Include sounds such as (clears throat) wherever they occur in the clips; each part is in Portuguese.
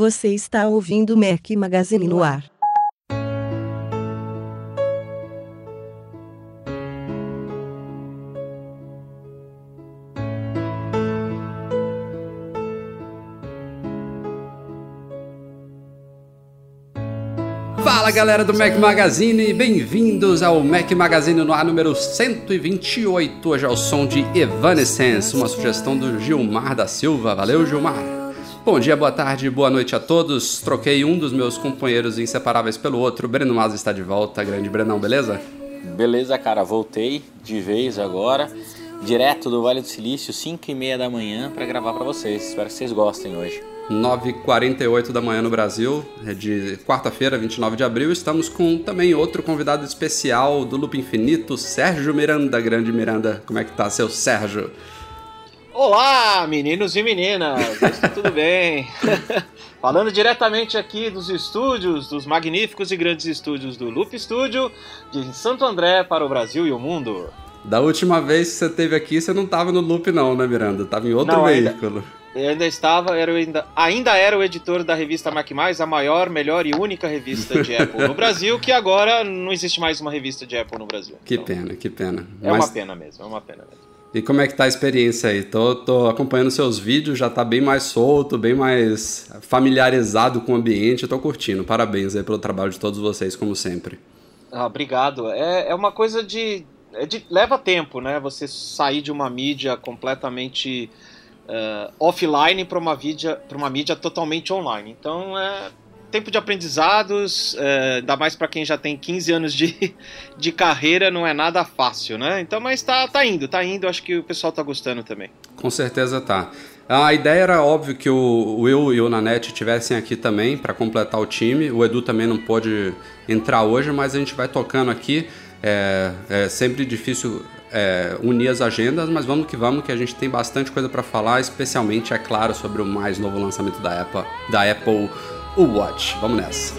Você está ouvindo Mac Magazine no ar. Galera do Mac Magazine, bem-vindos ao Mac Magazine no ar número 128. Hoje é o som de Evanescence, uma sugestão do Gilmar da Silva. Valeu, Gilmar! Bom dia, boa tarde, boa noite a todos. Troquei um dos meus companheiros inseparáveis pelo outro. Breno Mas está de volta. Grande Brenão, beleza? Beleza, cara, voltei de vez agora, direto do Vale do Silício, 5 e meia da manhã, para gravar para vocês. Espero que vocês gostem hoje. 9h48 da manhã no Brasil, é de quarta-feira, 29 de abril. Estamos com também outro convidado especial do Loop Infinito, Sérgio Miranda. Grande Miranda, como é que tá, seu Sérgio? Olá, meninos e meninas, está tudo bem? (laughs) Falando diretamente aqui dos estúdios, dos magníficos e grandes estúdios do Loop Studio, de Santo André para o Brasil e o mundo. Da última vez que você esteve aqui, você não estava no Loop não, né, Miranda? Tava em outro Não, ainda- veículo. Eu ainda estava, era, ainda, ainda era o editor da revista Mac+, a maior, melhor e única revista de (laughs) Apple no Brasil, que agora não existe mais uma revista de Apple no Brasil. Que Então, pena, que pena. É Mas- uma pena mesmo, é uma pena mesmo. E como é que tá a experiência aí? Tô, tô acompanhando seus vídeos, já tá bem mais solto, bem mais familiarizado com o ambiente. Tô curtindo. Parabéns aí pelo trabalho de todos vocês, como sempre. Ah, obrigado. É, é uma coisa de, é de- Leva tempo, né? Você sair de uma mídia completamente eh, offline para uma, mídia- uma mídia totalmente online. Então é tempo de aprendizados, eh, ainda mais para quem já tem 15 anos de, (laughs) de carreira, não é nada fácil, né? Então, mas tá, tá indo, tá indo. Acho que o pessoal tá gostando também. Com certeza tá. A ideia era óbvio que o Will e o Nanete estivessem aqui também para completar o time. O Edu também não pôde entrar hoje, mas a gente vai tocando aqui. É, é sempre difícil é, unir as agendas, mas vamos que vamos, que a gente tem bastante coisa para falar, especialmente, é claro, sobre o mais novo lançamento da Apple, da Apple, o Watch. Vamos nessa.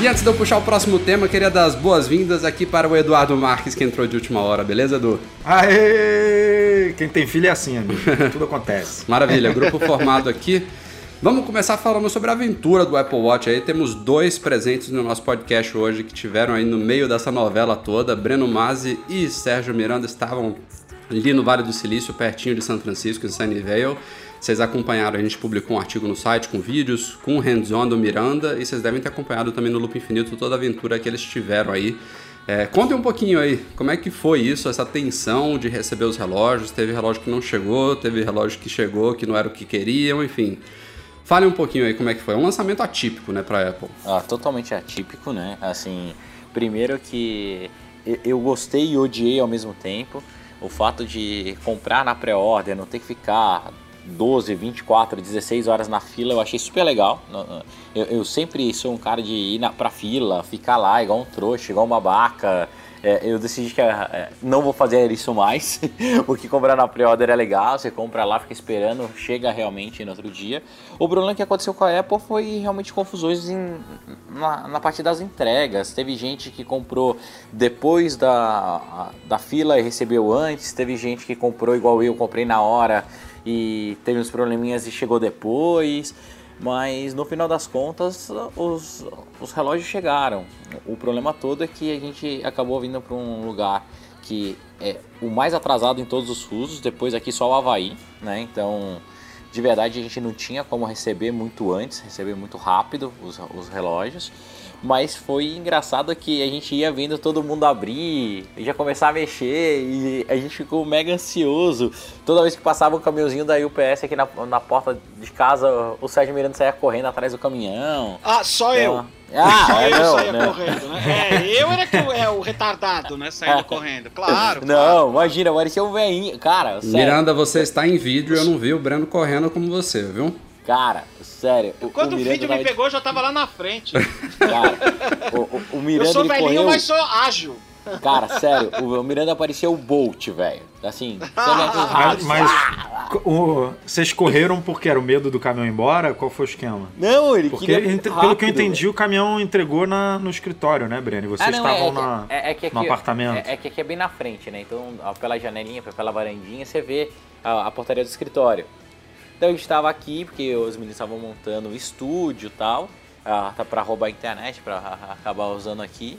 E antes de eu puxar o próximo tema, eu queria dar as boas-vindas aqui para o Eduardo Marques, que entrou de última hora, beleza, Edu? Aê! Quem tem filho é assim, amigo. (laughs) Tudo acontece. Maravilha, grupo formado aqui. Vamos começar falando sobre a aventura do Apple Watch aí. Temos dois presentes no nosso podcast hoje que tiveram aí no meio dessa novela toda. Breno Mazzi e Sérgio Miranda estavam ali no Vale do Silício, pertinho de São Francisco, em Sunnyvale. Vocês acompanharam, a gente publicou um artigo no site com vídeos, com o hands-on do Miranda, e vocês devem ter acompanhado também no Loop Infinito toda a aventura que eles tiveram aí. É, contem um pouquinho aí, como é que foi isso, essa tensão de receber os relógios? Teve relógio que não chegou, teve relógio que chegou que não era o que queriam, enfim. Fale um pouquinho aí como é que foi. É um lançamento atípico, né, pra Apple. Ah, totalmente atípico, né? Assim, primeiro que eu- gostei e odiei ao mesmo tempo. O fato de comprar na pré-order, não ter que ficar 12, 24, 16 horas na fila, eu achei super legal. Eu, eu sempre sou um cara de ir na, pra fila, ficar lá igual um trouxa, igual um babaca. É, eu decidi que é, não vou fazer isso mais, (laughs) porque comprar na pré-order é legal, você compra lá, fica esperando, chega realmente no outro dia. O problema que aconteceu com a Apple foi realmente confusões em- na, na parte das entregas. Teve gente que comprou depois da, da fila e recebeu antes, teve gente que comprou igual eu, comprei na hora e teve uns probleminhas e chegou depois. Mas no final das contas, os, os relógios chegaram. O problema todo é que a gente acabou vindo para um lugar que é o mais atrasado em todos os fusos, depois aqui só o Havaí, né? Então, de verdade, a gente não tinha como receber muito antes, receber muito rápido os, os relógios. Mas foi engraçado que a gente ia vendo todo mundo abrir, e já começar a mexer, e a gente ficou mega ansioso. Toda vez que passava um caminhãozinho da UPS aqui na, na porta de casa, o Sérgio Miranda saía correndo atrás do caminhão. Ah, só eu. Ah, Só eu não, saía não. correndo, né? É, eu era que é o retardado, né? Saindo (laughs) correndo. Claro. Não, imagina, parecia um velhinho. Cara, sério. Miranda, você está em vídeo e eu não vi o Breno correndo como você, viu? Cara, sério. O, Quando o, Miranda vídeo me de- pegou, eu já tava lá na frente. Cara, o, o- o Miranda eu sou velhinho, correu. mas sou ágil. Cara, sério, o, o Miranda parecia o Bolt, velho. Assim, (laughs) Mas, mas o- vocês correram porque era o medo do caminhão ir embora? Qual foi o esquema? Não, ele Porque, muito pelo que eu rápido, entendi, o caminhão entregou na, no escritório, né, Breno? E vocês Ah, não, estavam é, na, é, é que aqui, no apartamento. É, é que aqui é bem na frente, né? Então, ó, pela janelinha, pela varandinha, você vê a, a portaria do escritório. Então, a gente estava aqui, porque os meninos estavam montando o estúdio e tal, ah, tá pra roubar a internet, pra ah, acabar usando aqui.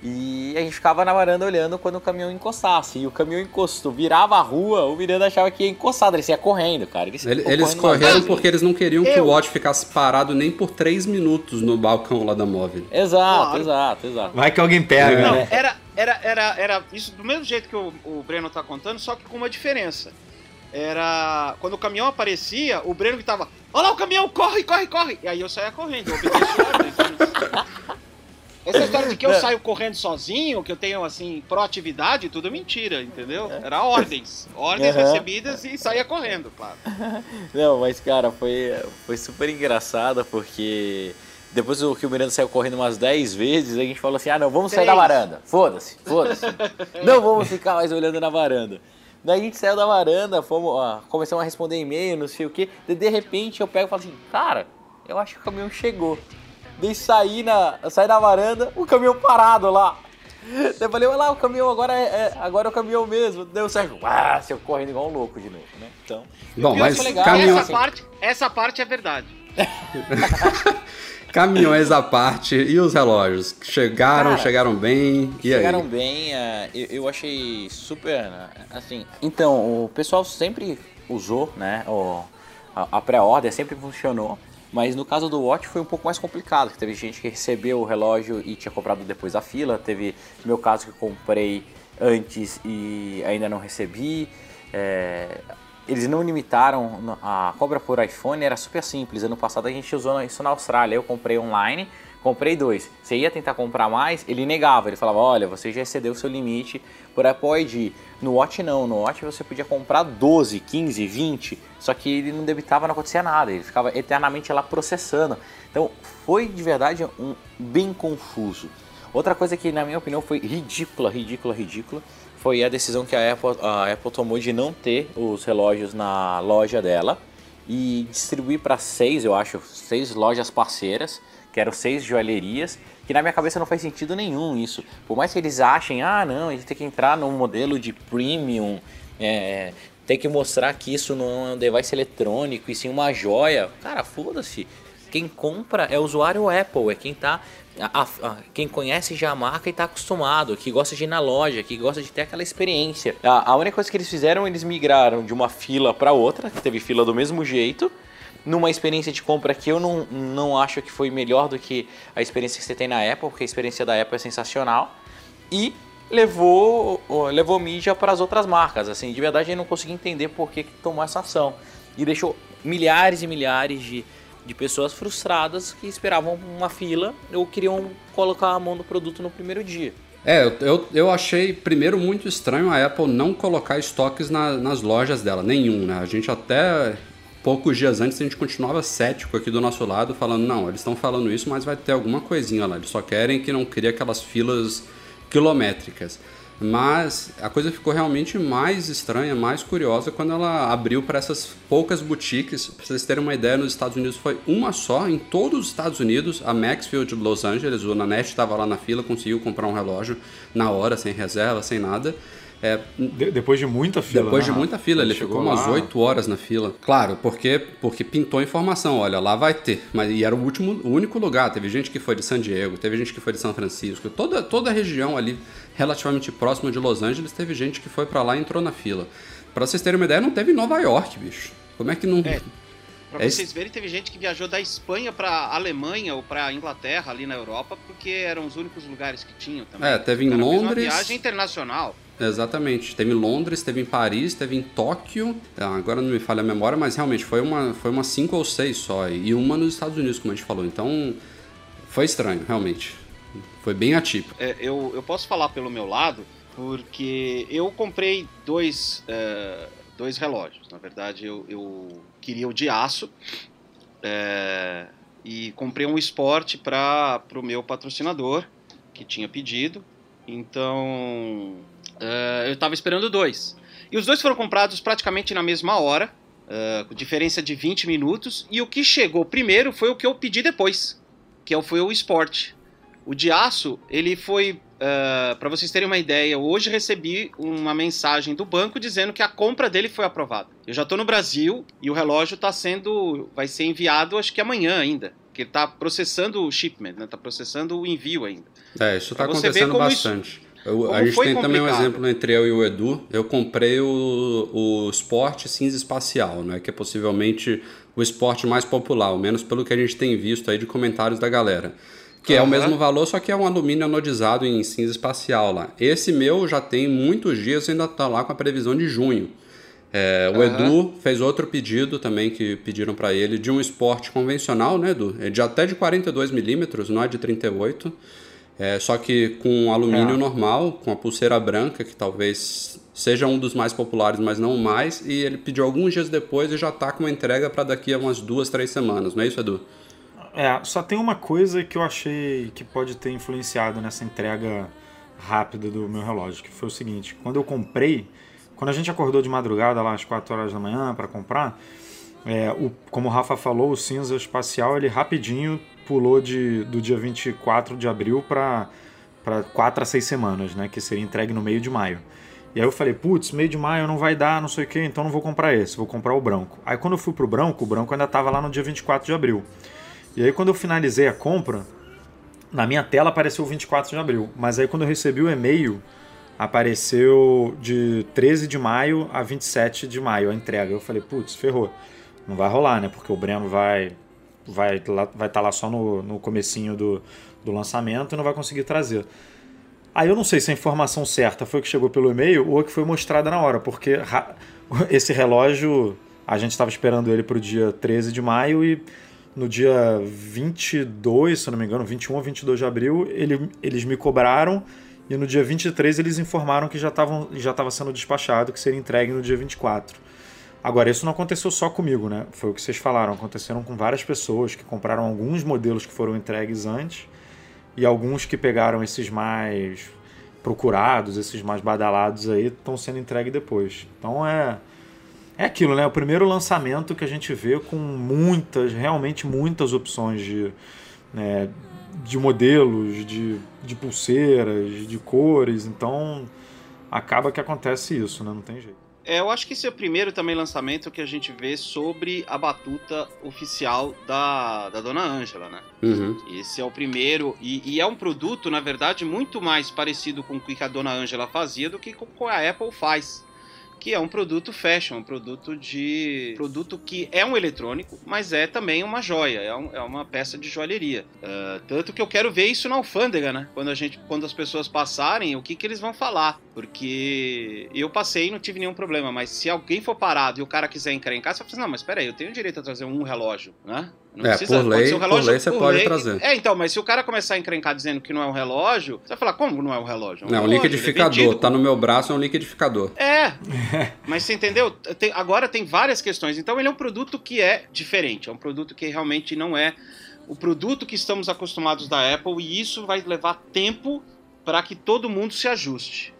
E a gente ficava na varanda olhando quando o caminhão encostasse. E o caminhão encostou, virava a rua, o Miranda achava que ia encostar, ele ia correndo, cara. Ele Eles correram porque eles não queriam que Eu- o Watch ficasse parado nem por três minutos no balcão lá da móvel. Exato, Claro. exato, exato. Vai que alguém pega, Não, né? era, era, era, era isso do mesmo jeito que o, o Breno tá contando, só que com uma diferença. Era. Quando o caminhão aparecia, o Breno gritava: Olha lá o caminhão, corre, corre, corre! E aí eu saía correndo, eu ordens. (laughs) Essa história de que eu saio correndo sozinho, que eu tenho, assim, proatividade, tudo é mentira, entendeu? Era ordens. Ordens Aham. recebidas e saía correndo, claro. (laughs) Não, mas cara, foi, foi super engraçado porque depois que o Miranda saiu correndo umas 10 vezes, a gente falou assim: ah, não, vamos sair da Três. varanda. Foda-se, foda-se. (laughs) não vamos ficar mais olhando na varanda. Daí a gente saiu da varanda, fomos, ó, começamos a responder e-mail, não sei o que. De repente eu pego e falo assim: cara, eu acho que o caminhão chegou. Daí saí na, saí da varanda, o caminhão parado lá. Daí eu falei, olha lá, o caminhão agora é, é- agora é o caminhão mesmo. Daí o Sérgio, ah, saiu correndo igual um louco de novo, né? Então. Bom, mas legal, caminhão, Essa parte, essa parte é verdade. (laughs) caminhões à parte e os relógios? Chegaram, Cara, chegaram bem. E Chegaram aí? bem, é, eu, eu achei super, né, assim... Então, o pessoal sempre usou, né, o, a, a pré-order sempre funcionou, mas no caso do Watch foi um pouco mais complicado, que teve gente que recebeu o relógio e tinha comprado depois da fila, teve meu caso que comprei antes e ainda não recebi, é, eles não limitaram a compra por iPhone, era super simples. Ano passado a gente usou isso na Austrália. Eu comprei online, comprei dois. Você ia tentar comprar mais, ele negava. Ele falava: Olha, você já excedeu o seu limite por Apple ID. No Watch não, no Watch você podia comprar 12, 15, 20, só que ele não debitava, não acontecia nada. Ele ficava eternamente lá processando. Então foi de verdade um bem confuso. Outra coisa que, na minha opinião, foi ridícula, ridícula, ridícula, foi a decisão que a Apple, a Apple tomou de não ter os relógios na loja dela e distribuir para seis, eu acho, seis lojas parceiras, que eram seis joalherias, que na minha cabeça não faz sentido nenhum isso. Por mais que eles achem, ah, não, a gente tem que entrar num modelo de premium, é, tem que mostrar que isso não é um device eletrônico e sim uma joia. Cara, foda-se. Quem compra é o usuário Apple, é quem tá. A- a- quem conhece já a marca e tá acostumado, que gosta de ir na loja, que gosta de ter aquela experiência. A, a única coisa que eles fizeram, eles migraram de uma fila para outra, que teve fila do mesmo jeito, numa experiência de compra que eu não, não acho que foi melhor do que a experiência que você tem na Apple, porque a experiência da Apple é sensacional. E levou, levou mídia para as outras marcas. Assim, de verdade eu não consegui entender por que, que tomou essa ação. E deixou milhares e milhares de, de pessoas frustradas que esperavam uma fila ou queriam colocar a mão no produto no primeiro dia. É, eu, eu, achei primeiro muito estranho a Apple não colocar estoques na- nas lojas dela, nenhum, né? A gente até poucos dias antes a gente continuava cético aqui do nosso lado, falando, não, eles estão falando isso, mas vai ter alguma coisinha lá, eles só querem que não crie aquelas filas quilométricas. Mas a coisa ficou realmente mais estranha, mais curiosa quando ela abriu para essas poucas boutiques. Para vocês terem uma ideia, nos Estados Unidos foi uma só, em todos os Estados Unidos, a Maxfield de Los Angeles, o Nanete estava lá na fila, conseguiu comprar um relógio na hora, sem reserva, sem nada. É, De- depois de muita fila. depois né, de muita fila, ele ficou umas lá. 8 horas na fila. Claro, porque porque pintou a informação, olha, lá vai ter. Mas e era o último, o único lugar. Teve gente que foi de San Diego, teve gente que foi de São Francisco, toda toda a região ali relativamente próxima de Los Angeles, teve gente que foi pra lá e entrou na fila. Pra vocês terem uma ideia, não teve em Nova York, bicho. Como é que não É. Pra vocês verem, teve gente que viajou da Espanha pra Alemanha ou pra Inglaterra ali na Europa, porque eram os únicos lugares que tinham também. É, teve em Londres. Uma viagem internacional. Exatamente. Teve em Londres, teve em Paris, teve em Tóquio. Ah, agora não me falha a memória, mas realmente foi uma, foi uma cinco ou seis só. E uma nos Estados Unidos, como a gente falou. Então, foi estranho, realmente. Foi bem atípico. É, eu, eu posso falar pelo meu lado, porque eu comprei dois, é, dois relógios. Na verdade, eu, eu queria o de aço. É, e comprei um esporte para o meu patrocinador, que tinha pedido. Então, uh, eu estava esperando dois. E os dois foram comprados praticamente na mesma hora, uh, com diferença de 20 minutos. E o que chegou primeiro foi o que eu pedi depois, que foi o Sport. O de aço, ele foi. Uh, para vocês terem uma ideia, hoje recebi uma mensagem do banco dizendo que a compra dele foi aprovada. Eu já estou no Brasil e o relógio está sendo. vai ser enviado acho que amanhã ainda. Que ele está processando o shipment, né? Tá processando o envio ainda. É, isso está acontecendo bastante. Isso... Eu, a gente tem complicado. também um exemplo entre eu e o Edu. Eu comprei o, o Sport Cinza Espacial, né, que é possivelmente o esporte mais popular, ao menos pelo que a gente tem visto aí de comentários da galera. Que uhum. é o mesmo valor, só que é um alumínio anodizado em cinza espacial lá. Esse meu já tem muitos dias, ainda está lá com a previsão de junho. É, o uhum. Edu fez outro pedido também que pediram para ele de um esporte convencional, né, Edu? É de até de 42 milímetros, não é de 38. É, só que com alumínio é. normal, com a pulseira branca, que talvez seja um dos mais populares, mas não o mais, e ele pediu alguns dias depois e já está com uma entrega para daqui a umas duas, três semanas, não é isso, Edu? É, só tem uma coisa que eu achei que pode ter influenciado nessa entrega rápida do meu relógio, que foi o seguinte, quando eu comprei, quando a gente acordou de madrugada lá às 4 horas da manhã para comprar, é, o, como o Rafa falou, o cinza espacial ele rapidinho pulou de, do dia 24 de abril para 4 a 6 semanas, né? Que seria entregue no meio de maio. E aí eu falei, putz, meio de maio não vai dar, não sei o que, então não vou comprar esse, vou comprar o branco. Aí quando eu fui pro branco, o branco ainda estava lá no dia 24 de abril. E aí quando eu finalizei a compra, na minha tela apareceu 24 de abril. Mas aí quando eu recebi o e-mail, apareceu de 13 de maio a 27 de maio a entrega. Eu falei, putz, ferrou. Não vai rolar, né? Porque o Breno vai vai estar vai tá lá só no, no comecinho do, do lançamento e não vai conseguir trazer. Aí eu não sei se a informação certa foi que chegou pelo e-mail ou que foi mostrada na hora, porque (laughs) esse relógio, a gente estava esperando ele para o dia 13 de maio e no dia 22, se não me engano, 21 ou 22 de abril, ele, eles me cobraram e no dia 23 eles informaram que já estava já sendo despachado, que seria entregue no dia 24. Agora, isso não aconteceu só comigo, né? Foi o que vocês falaram. Aconteceram com várias pessoas que compraram alguns modelos que foram entregues antes e alguns que pegaram esses mais procurados, esses mais badalados aí, estão sendo entregues depois. Então é. É aquilo, né? O primeiro lançamento que a gente vê com muitas, realmente muitas opções de, né, de modelos, de, de pulseiras, de cores. Então acaba que acontece isso, né? Não tem jeito. É, eu acho que esse é o primeiro também lançamento que a gente vê sobre a batuta oficial da, da Dona Ângela, né? Uhum. Esse é o primeiro, e, e, é um produto, na verdade, muito mais parecido com o que a Dona Ângela fazia do que com o que a Apple faz que é um produto fashion, um produto de. produto que é um eletrônico, mas é também uma joia, é, um, é uma peça de joalheria. Uh, tanto que eu quero ver isso na alfândega, né? Quando, a gente, quando as pessoas passarem, o que, que eles vão falar. Porque eu passei e não tive nenhum problema, mas se alguém for parado e o cara quiser encrencar, você vai falar assim, não, mas peraí, eu tenho direito a trazer um relógio, né? Não é, precisa, por lei, um relógio, por lei você por pode lei. trazer. É, então, mas se o cara começar a encrencar dizendo que não é um relógio, você vai falar, como não é um relógio? É um não, relógio, um liquidificador. É tá no meu braço, é um liquidificador. É, (laughs) mas você entendeu? Tem, agora tem várias questões. Então ele é um produto que é diferente, é um produto que realmente não é o produto que estamos acostumados da Apple e isso vai levar tempo para que todo mundo se ajuste.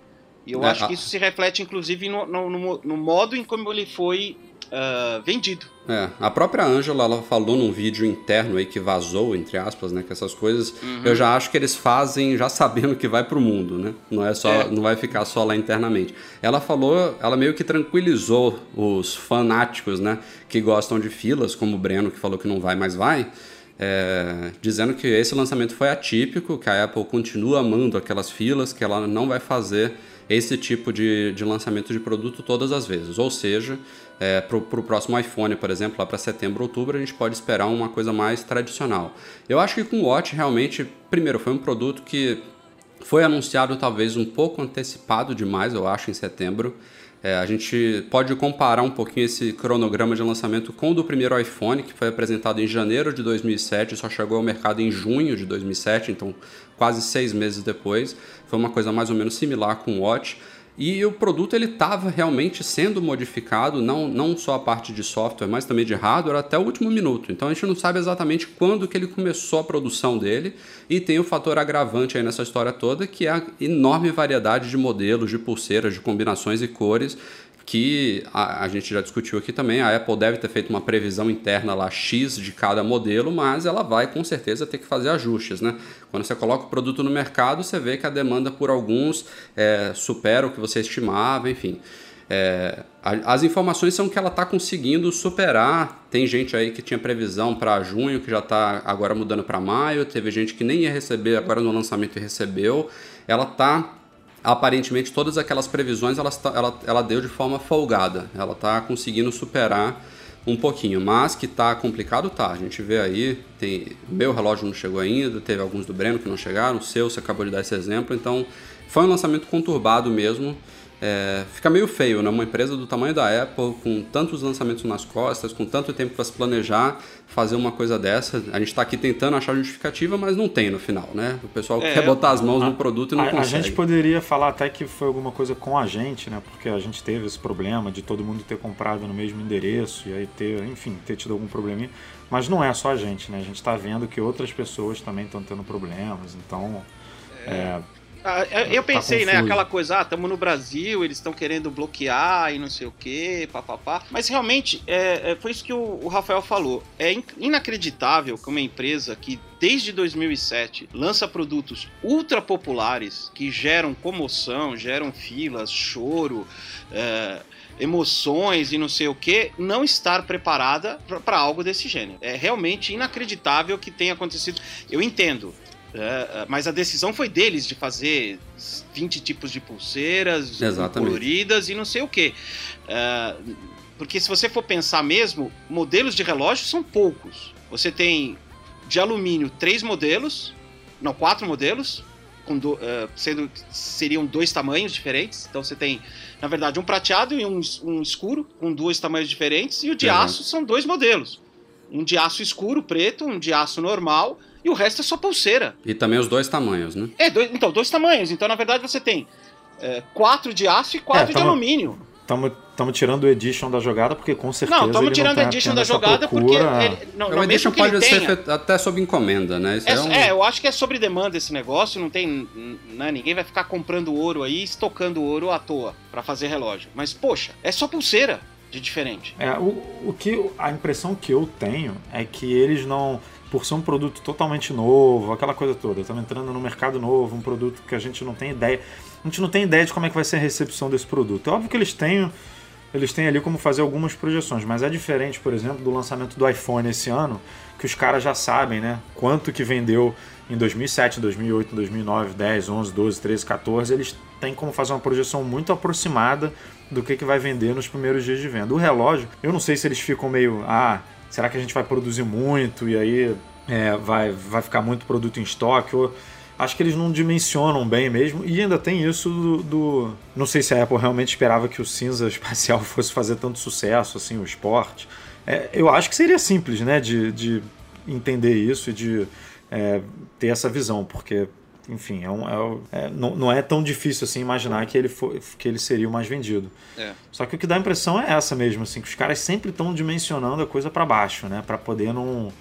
E eu é, acho que isso se reflete, inclusive, no, no, no modo em como ele foi uh, vendido. É, a própria Angela ela falou num vídeo interno aí que vazou, entre aspas, né, que essas coisas, uhum. eu já acho que eles fazem já sabendo que vai pro mundo, né? Não é só, é. não vai ficar só lá internamente. Ela falou, ela meio que tranquilizou os fanáticos, né, que gostam de filas, como o Breno que falou que não vai, mas vai. É, dizendo que esse lançamento foi atípico, que a Apple continua amando aquelas filas, que ela não vai fazer esse tipo de, de lançamento de produto todas as vezes. Ou seja, é, para o próximo iPhone, por exemplo, lá para setembro, outubro, a gente pode esperar uma coisa mais tradicional. Eu acho que com o Watch realmente, primeiro, foi um produto que foi anunciado talvez um pouco antecipado demais, eu acho, em setembro. É, a gente pode comparar um pouquinho esse cronograma de lançamento com o do primeiro iPhone, que foi apresentado em janeiro de 2007, só chegou ao mercado em junho de 2007, então quase seis meses depois. Foi uma coisa mais ou menos similar com o Watch. E o produto ele estava realmente sendo modificado, não, não só a parte de software, mas também de hardware, até o último minuto. Então a gente não sabe exatamente quando que ele começou a produção dele. E tem o fator agravante aí nessa história toda, que é a enorme variedade de modelos, de pulseiras, de combinações e cores que a, a, gente já discutiu aqui também. A Apple deve ter feito uma previsão interna lá X de cada modelo, mas ela vai com certeza ter que fazer ajustes, né? Quando você coloca o produto no mercado, você vê que a demanda por alguns é, supera o que você estimava, enfim. É, as informações são que ela está conseguindo superar. Tem gente aí que tinha previsão para junho, que já está agora mudando para maio. Teve gente que nem ia receber agora no lançamento recebeu. Ela está aparentemente todas aquelas previsões ela, ela, ela deu de forma folgada. Ela está conseguindo superar um pouquinho, mas que tá complicado, tá. A gente vê aí, tem meu relógio não chegou ainda, teve alguns do Breno que não chegaram, o seu você acabou de dar esse exemplo, então foi um lançamento conturbado mesmo. É, fica meio feio, né? Uma empresa do tamanho da Apple, com tantos lançamentos nas costas, com tanto tempo para se planejar, fazer uma coisa dessa. A gente está aqui tentando achar justificativa, mas não tem no final, né? O pessoal é, quer botar as mãos a, no produto e não a, consegue. A gente poderia falar até que foi alguma coisa com a gente, né? Porque a gente teve esse problema de todo mundo ter comprado no mesmo endereço e aí ter, enfim, ter tido algum probleminha. Mas não é só a gente, né? A gente está vendo que outras pessoas também estão tendo problemas, então... É, ah, eu tá pensei, tá né, aquela coisa, ah, estamos no Brasil, eles estão querendo bloquear e não sei o quê, papapá. Mas realmente, é, é, foi isso que o, o Rafael falou. É inacreditável que uma empresa que desde 2007 lança produtos ultra populares que geram comoção, geram filas, choro, é, emoções e não sei o que, não estar preparada para algo desse gênero. É realmente inacreditável que tenha acontecido. Eu entendo, é, é, mas a decisão foi deles de fazer 20 tipos de pulseiras Exatamente. coloridas e não sei o que. É, porque se você for pensar mesmo, modelos de relógio são poucos. Você tem de alumínio três modelos, não, quatro modelos, do, uh, sendo seriam dois tamanhos diferentes. Então você tem, na verdade, um prateado e um, um escuro, com dois tamanhos diferentes, e o de uhum. aço são dois modelos. Um de aço escuro, preto, um de aço normal e o resto é só pulseira. E também os dois tamanhos, né? É, dois, então, dois tamanhos. Então, na verdade, você tem é, quatro de aço e quatro é, tamo, de alumínio. Estamos tirando o Edition da jogada, porque com certeza. Não, estamos tirando o Edition da jogada porque. Ele, não, o Edition pode ser tenha, até sob encomenda, né? É, é, um... é, eu acho que é sobre demanda esse negócio. Não tem. Né, ninguém vai ficar comprando ouro aí, estocando ouro à toa para fazer relógio. Mas, poxa, é só pulseira de diferente. É, o, o que a impressão que eu tenho é que eles não por ser um produto totalmente novo, aquela coisa toda. Estamos entrando no mercado novo, um produto que a gente não tem ideia. A gente não tem ideia de como é que vai ser a recepção desse produto. É óbvio que eles têm, eles têm ali como fazer algumas projeções, mas é diferente, por exemplo, do lançamento do iPhone esse ano, que os caras já sabem, né? Quanto que vendeu em 2007, 2008, 2009, 10, 11, 12, 13, 14. Eles têm como fazer uma projeção muito aproximada do que, que vai vender nos primeiros dias de venda. O relógio, eu não sei se eles ficam meio, ah, será que a gente vai produzir muito e aí é, vai, vai ficar muito produto em estoque? Ou, acho que eles não dimensionam bem mesmo. E ainda tem isso do, do, Não sei se a Apple realmente esperava que o cinza (laughs) espacial fosse fazer tanto sucesso, assim, o esporte. É, eu acho que seria simples, né, de, de entender isso e de é, ter essa visão, porque enfim, é um, é, é, não, não é tão difícil assim imaginar que ele, for, que ele seria o mais vendido. É. Só que o que dá a impressão é essa mesmo, assim, que os caras sempre estão dimensionando a coisa para baixo, né? Para poder não,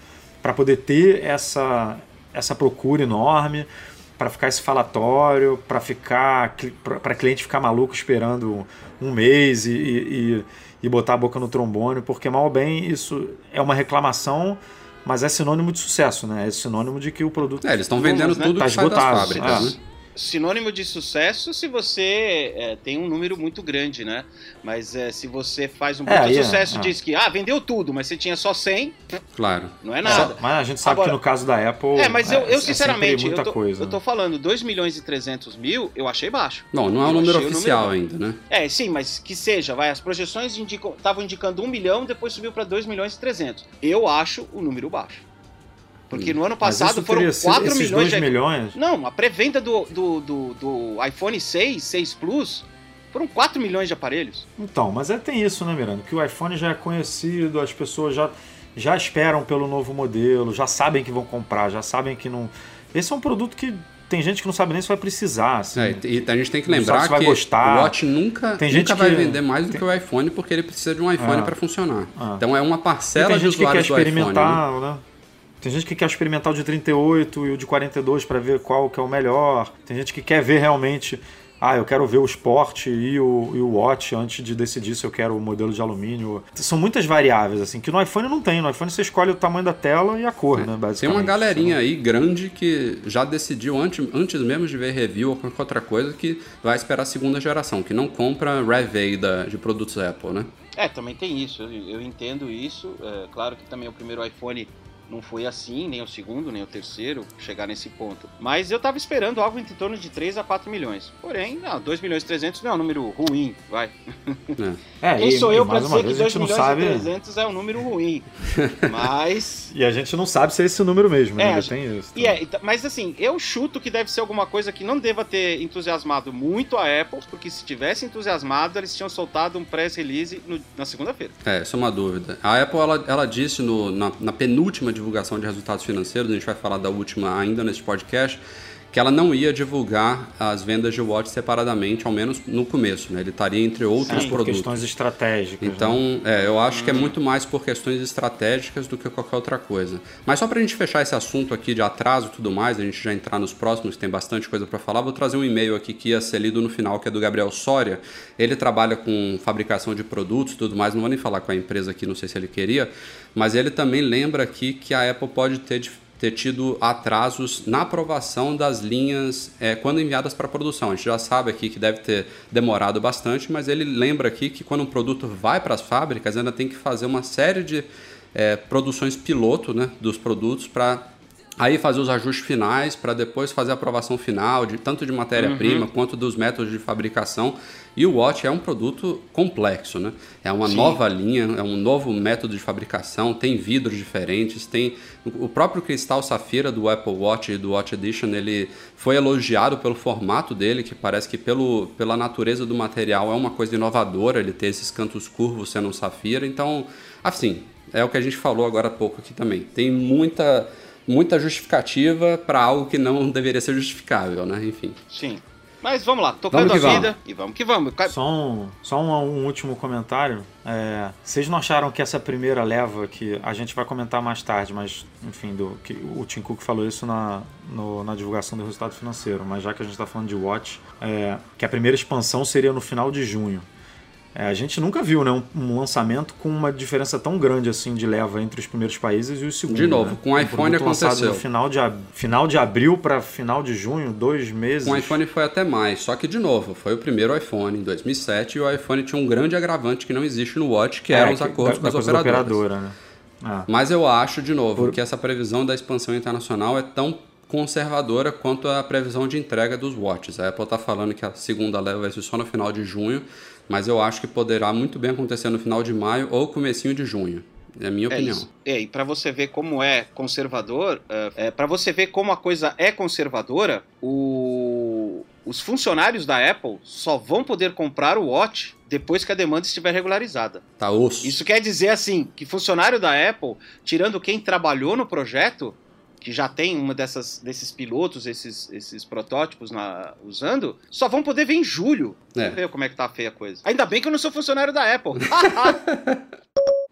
para poder ter essa essa procura enorme, para ficar esse falatório, para ficar para cliente ficar maluco esperando um mês e, e, e botar a boca no trombone, porque mal ou bem isso é uma reclamação mas é sinônimo de sucesso, né? É sinônimo de que o produto. É, eles estão vendendo né? tudo tá que esgotado. sai das fábricas, é. né? Sinônimo de sucesso se você é, tem um número muito grande, né? Mas é, se você faz um É, é, sucesso, é. diz que, ah, vendeu tudo, mas você tinha só 100, Claro. não é nada. Mas a gente sabe Agora- que no caso da Apple. É, mas eu, é- é eu sinceramente, sempre muita eu, tô, coisa. eu tô falando 2 milhões e 300 mil, eu achei baixo. Bom, não é o Eu número oficial número- ainda, né? É, sim, mas que seja, vai, as projeções indicam, estavam indicando 1 milhão, depois subiu para 2 milhões e 300. Eu acho o número baixo. Porque no ano passado foram teria sido- 4 esses milhões 2 de milhões. Não, a pré-venda do, do, do, do iPhone 6, 6 Plus, foram 4 milhões de aparelhos. Então, mas é, tem isso, né, Miranda? Que o iPhone já é conhecido, as pessoas já, já esperam pelo novo modelo, já sabem que vão comprar, já sabem que não. Esse é um produto que tem gente que não sabe nem se vai precisar. Assim. É, e a gente tem que lembrar vai que gostar. o Watch nunca, Tem nunca gente vai que- vender mais do tem- que o iPhone porque ele precisa de um iPhone Ah. para funcionar. Ah. Então é uma E parcela tem de gente que quer usuários do iPhone. né? experimentar, né? Tem gente que quer experimentar o de 38 e o de 42 para ver qual que é o melhor. Tem gente que quer ver realmente, ah, eu quero ver o Sport e o, e o Watch antes de decidir se eu quero o modelo de alumínio. São muitas variáveis, assim, que no iPhone não tem. No iPhone você escolhe o tamanho da tela e a cor, né, Tem basicamente. uma galerinha aí grande que já decidiu antes, antes mesmo de ver review ou qualquer outra coisa que vai esperar a segunda geração, que não compra Rev da, de produtos Apple, né? É, também tem isso, eu, eu entendo isso. É, claro que também o primeiro iPhone não foi assim, nem o segundo, nem o terceiro, chegar nesse ponto. Mas eu tava esperando algo em torno de 3 a 4 milhões. Porém, não, 2 milhões e 300 não é um número ruim, vai. É, Quem e- sou e eu pra uma dizer que vez, a 2 gente não milhões sabe. e 300 é um número ruim? Mas... (laughs) E a gente não sabe se é esse o número mesmo, né? É, tem isso. E é, então- mas assim, eu chuto que deve ser alguma coisa que não deva ter entusiasmado muito a Apple, porque se tivesse entusiasmado, eles tinham soltado um press release no- na segunda-feira. É, essa é uma dúvida. A Apple, ela, ela disse no- na, na penúltima divulgação de resultados financeiros, a gente vai falar da última ainda nesse podcast, que ela não ia divulgar as vendas de Watch separadamente, ao menos no começo, né? Ele estaria entre outros Sim, por produtos. questões estratégicas. né? Então, é, eu acho que é muito mais por questões estratégicas do que qualquer outra coisa. Mas só pra gente fechar esse assunto aqui de atraso e tudo mais, a gente já entrar nos próximos, que tem bastante coisa pra falar, vou trazer um e-mail aqui que ia ser lido no final, que é do Gabriel Soria. Ele trabalha com fabricação de produtos e tudo mais, não vou nem falar com a empresa aqui, não sei se ele queria, mas ele também lembra aqui que a Apple pode ter ter tido atrasos na aprovação das linhas é, quando enviadas para produção. A gente já sabe aqui que deve ter demorado bastante, mas ele lembra aqui que quando um produto vai para as fábricas, ainda tem que fazer uma série de é, produções piloto né, dos produtos para aí fazer os ajustes finais para depois fazer a aprovação final de tanto de matéria-prima quanto dos métodos de fabricação. E o Watch é um produto complexo, né? É uma Sim. nova linha, é um novo método de fabricação, tem vidros diferentes, tem o próprio cristal safira do Apple Watch e do Watch Edition, ele foi elogiado pelo formato dele, que parece que pelo, pela natureza do material é uma coisa inovadora, ele ter esses cantos curvos sendo um safira. Então, assim, é o que a gente falou agora há pouco aqui também. Tem muita muita justificativa para algo que não (laughs) deveria ser justificável, né? Enfim. Sim. Mas vamos lá, tocando Vamos a vamos. vida e vamos que vamos. Só um, só um, um último comentário. É, vocês não acharam que essa primeira leva, que a gente vai comentar mais tarde, mas enfim, do, que o Tim Cook falou isso na, no- na divulgação do resultado financeiro, mas já que a gente está falando de Watch, é, que a primeira expansão seria no final de junho. É, a gente nunca viu né, um, um lançamento com uma diferença tão grande assim de leva entre os primeiros países e os segundos. De novo, né? com o Um iPhone lançado aconteceu. No final de, final de abril para final de junho, dois meses. Com o iPhone foi até mais, só que de novo, foi o primeiro iPhone em 2007 e o iPhone tinha um grande agravante que não existe no Watch, que eram os É, acordos da- com as operadoras. operadora, né? Ah. Mas eu acho, de novo, Por- que essa previsão da expansão internacional é tão conservadora quanto a previsão de entrega dos watches. A Apple está falando que a segunda leva vai ser só no final de junho, mas eu acho que poderá muito bem acontecer no final de maio ou comecinho de junho. É a minha É opinião. isso. É, e para você ver como é conservador, é, para você ver como a coisa é conservadora, o- os funcionários da Apple só vão poder comprar o Watch depois que a demanda estiver regularizada. Tá osso. Isso quer dizer assim que funcionário da Apple, tirando quem trabalhou no projeto, que já tem uma dessas desses pilotos, esses, esses protótipos na- usando, só vão poder ver em julho. É. Vamos ver como é que tá feia a coisa. Ainda bem que eu não sou funcionário da Apple. (laughs) (laughs)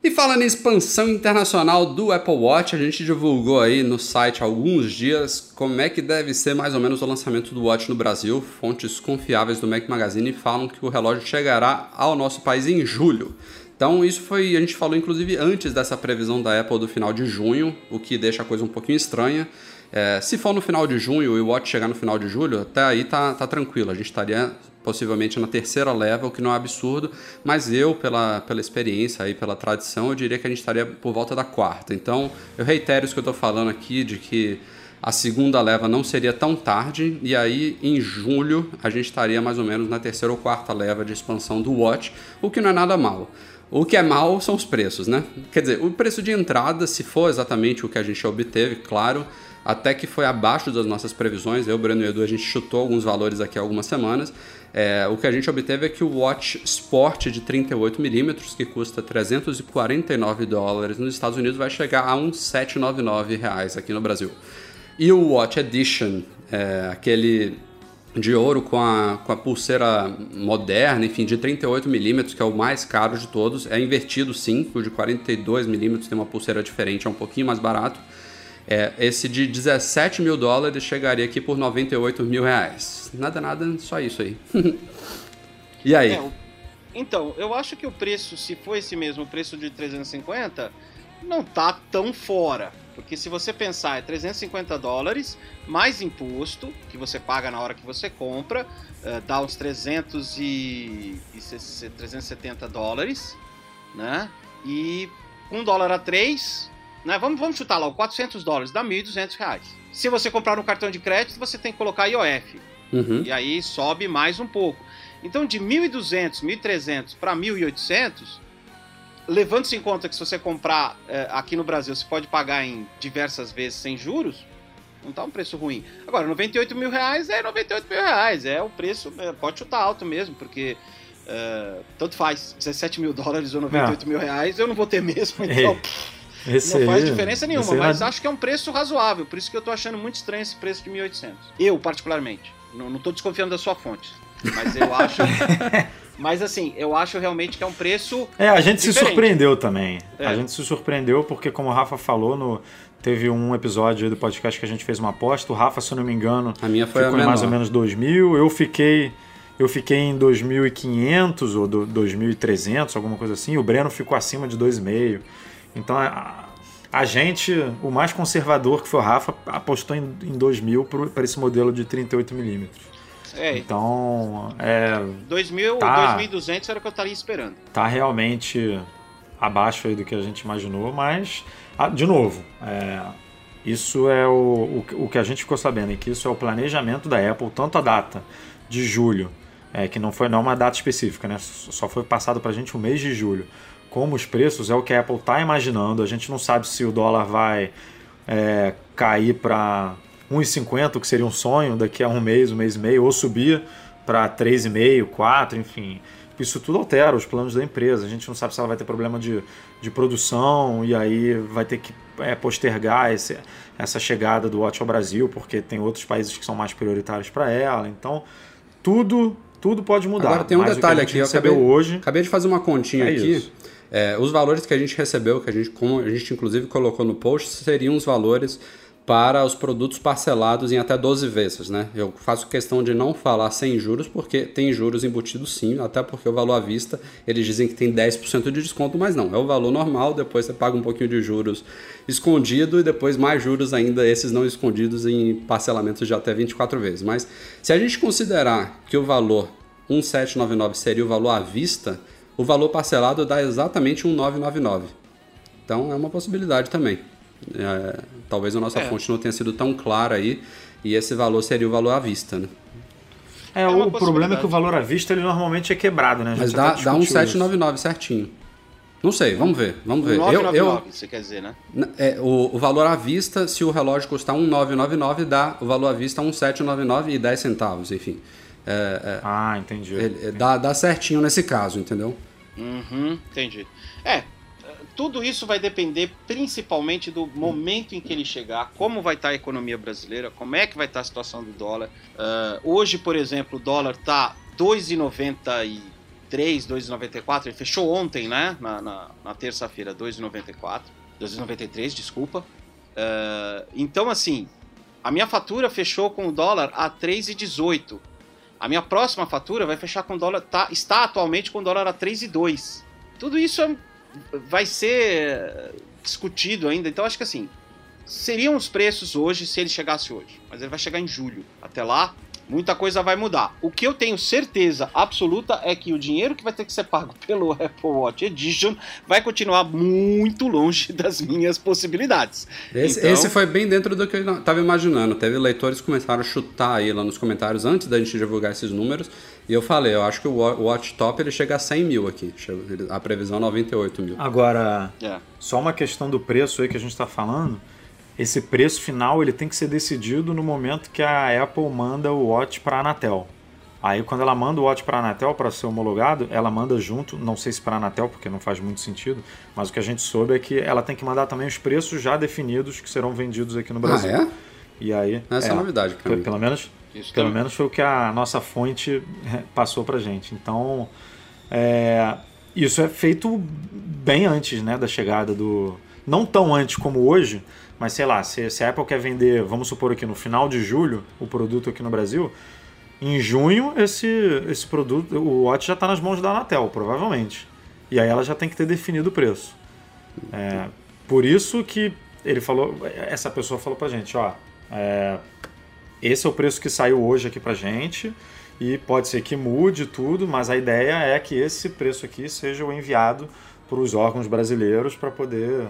E falando em expansão internacional do Apple Watch, a gente divulgou aí no site há alguns dias como é que deve ser mais ou menos o lançamento do Watch no Brasil. Fontes confiáveis do Mac Magazine falam que o relógio chegará ao nosso país em julho. Então isso foi, a gente falou inclusive antes dessa previsão da Apple do final de junho, o que deixa a coisa um pouquinho estranha. É, se for no final de junho e o Watch chegar no final de julho, até aí tá, tá tranquilo. A gente estaria possivelmente na terceira leva, o que não é absurdo, mas eu, pela, pela experiência e pela tradição, eu diria que a gente estaria por volta da quarta. Então, eu reitero isso que eu estou falando aqui, de que a segunda leva não seria tão tarde, e aí em julho a gente estaria mais ou menos na terceira ou quarta leva de expansão do Watch, o que não é nada mal. O que é mal são os preços, né? Quer dizer, o preço de entrada, se for exatamente o que a gente obteve, claro, até que foi abaixo das nossas previsões. Eu, Breno e Edu, a gente chutou alguns valores aqui há algumas semanas. É, o que a gente obteve é que o Watch Sport de 38mm, que custa 349 dólares nos Estados Unidos, vai chegar a uns 799 reais aqui no Brasil. E o Watch Edition, é, aquele de ouro com a, com a pulseira moderna, enfim, de 38mm, que é o mais caro de todos. É invertido sim, o de 42mm tem uma pulseira diferente, é um pouquinho mais barato. É, esse de 17 mil dólares chegaria aqui por 98 mil reais. Nada, nada, só isso aí. (laughs) e aí? É, então, eu acho que o preço, se for esse mesmo preço de 350, não tá tão fora. Porque se você pensar, é 350 dólares mais imposto que você paga na hora que você compra, uh, dá uns 300 e, e 370 dólares, né? E um dólar a 3, né? Vamos, vamos chutar lá, 400 dólares, dá 1.200 reais. Se você comprar no cartão de crédito, você tem que colocar IOF. Uhum. E aí sobe mais um pouco. Então, de 1.200, 1.300 para 1.800 levando-se em conta que se você comprar é, aqui no Brasil, você pode pagar em diversas vezes sem juros, não tá um preço ruim. Agora, 98 mil reais é 98 mil reais, é o preço, é, pode chutar alto mesmo, porque é, tanto faz, 17 mil dólares ou 98 não. mil reais, eu não vou ter mesmo, então... Não faz diferença nenhuma, mas acho que é um preço razoável, por isso que eu tô achando muito estranho esse preço de 1.800. Eu, particularmente. Não, não tô desconfiando da sua fonte, mas eu acho... (laughs) Mas assim, eu acho realmente que é um preço. É, a gente diferente. se surpreendeu também. É. A gente se surpreendeu porque, como o Rafa falou, no, teve um episódio do podcast que a gente fez uma aposta. O Rafa, se eu não me engano, a minha foi ficou a em mais ou menos 2000. Eu fiquei. Eu fiquei em 2.500 ou 2.300, alguma coisa assim. O Breno ficou acima de 2,5. Então a, a gente, o mais conservador que foi o Rafa, apostou em, em 2.000 para esse modelo de 38mm. É. Então, é. 2.000 tá, 2.200 era o que eu estaria esperando. Tá realmente abaixo aí do que a gente imaginou, mas, ah, de novo, é, isso é o, o, o, que a gente ficou sabendo, é que isso é o planejamento da Apple, tanto a data de julho, é, que não foi não uma data específica, né? Só foi passado para a gente o mês de julho. Como os preços é o que a Apple está imaginando. A gente não sabe se o dólar vai é, cair para 1,50, que seria um sonho daqui a um mês, um mês e meio, ou subir para 3,5, 4, enfim. Isso tudo altera os planos da empresa. A gente não sabe se ela vai ter problema de, de produção e aí vai ter que é, postergar esse, essa chegada do Watch ao Brasil, porque tem outros países que são mais prioritários para ela. Então, tudo tudo pode mudar. Agora tem um detalhe aqui, eu acabei, hoje... acabei de fazer uma continha é aqui. É, os valores que a gente recebeu, que a gente, como a gente inclusive colocou no post, seriam os valores para os produtos parcelados em até 12 vezes, né? Eu faço questão de não falar sem juros, porque tem juros embutidos sim, até porque o valor à vista, eles dizem que tem 10% de desconto, mas não, é o valor normal, depois você paga um pouquinho de juros escondido e depois mais juros ainda, esses não escondidos em parcelamentos de até 24 vezes. Mas se a gente considerar que o valor 1799 seria o valor à vista, o valor parcelado dá exatamente 1999. Então é uma possibilidade também. É, talvez a nossa é. fonte não tenha sido tão clara aí, e esse valor seria o valor à vista, né? É, é o problema é que o valor à vista ele normalmente é quebrado, né? Mas dá, dá um 799 isso. certinho. Não sei, vamos ver, vamos ver. 999, eu, eu, você quer dizer, né? É, o, o valor à vista, se o relógio custar 1,999, dá o valor à vista 1,799 e 10 centavos, enfim. É, é, ah, entendi. Ele, dá, dá certinho nesse caso, entendeu? Uhum, entendi. É, tudo isso vai depender principalmente do momento em que ele chegar, como vai estar a economia brasileira, como é que vai estar a situação do dólar. Uh, hoje, por exemplo, o dólar está 2,93, 2,94, ele fechou ontem, né? Na, na, na terça-feira, 2,94, 2,93, desculpa. Uh, então, assim, a minha fatura fechou com o dólar a 3,18. A minha próxima fatura vai fechar com dólar, tá, está atualmente com dólar a 3,2. Tudo isso é vai ser discutido ainda. Então acho que assim, seriam os preços hoje se ele chegasse hoje. Mas ele vai chegar em julho. Até lá, muita coisa vai mudar. O que eu tenho certeza absoluta é que o dinheiro que vai ter que ser pago (laughs) pelo Apple Watch Edition vai continuar muito longe (laughs) das minhas possibilidades. Esse, Então- esse foi bem dentro do que eu estava imaginando. Teve leitores que começaram a chutar aí lá nos comentários antes da gente divulgar esses números. E eu falei, eu acho que o Wa- o Watch Top ele chega a 100 mil aqui. A previsão é 98 mil. Agora, É. só uma questão do preço aí que a gente está falando. Esse preço final ele tem que ser decidido no momento que a Apple manda o Watch para a Anatel. Aí quando ela manda o Watch para a Anatel para ser homologado, ela manda junto, não sei se para a Anatel porque não faz muito sentido, mas o que a gente soube é que ela tem que mandar também os preços já definidos que serão vendidos aqui no Ah, Brasil. é? E aí, Essa é, novidade pra Pe- mim. Pelo menos, Isso pelo também. menos foi o que a nossa fonte eh, passou pra gente. Então, é, isso é feito bem antes né, da chegada do. Não tão antes como hoje, mas sei lá, se, se a Apple quer vender, vamos supor aqui no final de julho, o produto aqui no Brasil, em junho esse, esse produto, o Watch já está nas mãos da Anatel, provavelmente. E aí ela já tem que ter definido o preço. É, por isso que ele falou, essa pessoa falou pra gente, ó, é, esse é o preço que saiu hoje aqui pra gente e pode ser que mude tudo, mas a ideia é que esse preço aqui seja o enviado para os órgãos brasileiros para poder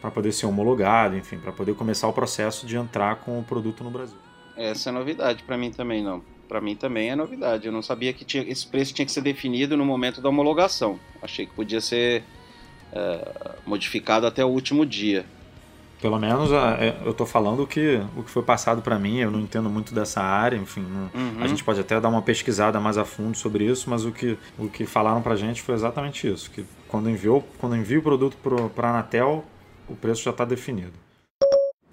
para poder ser homologado, enfim, para poder começar o processo de entrar com o produto no Brasil. Essa é novidade pra mim também, não. Pra mim também é novidade. Eu não sabia que tinha- esse preço tinha que ser definido no momento da homologação. Achei que podia ser é, modificado até o último dia. Pelo menos é, eu tô falando o que, o que foi passado para mim, eu não entendo muito dessa área, enfim, não- Uhum. a gente pode até dar uma pesquisada mais a fundo sobre isso, mas o que, o que falaram pra gente foi exatamente isso, que quando enviou, quando envia o produto para a Anatel, o preço já está definido.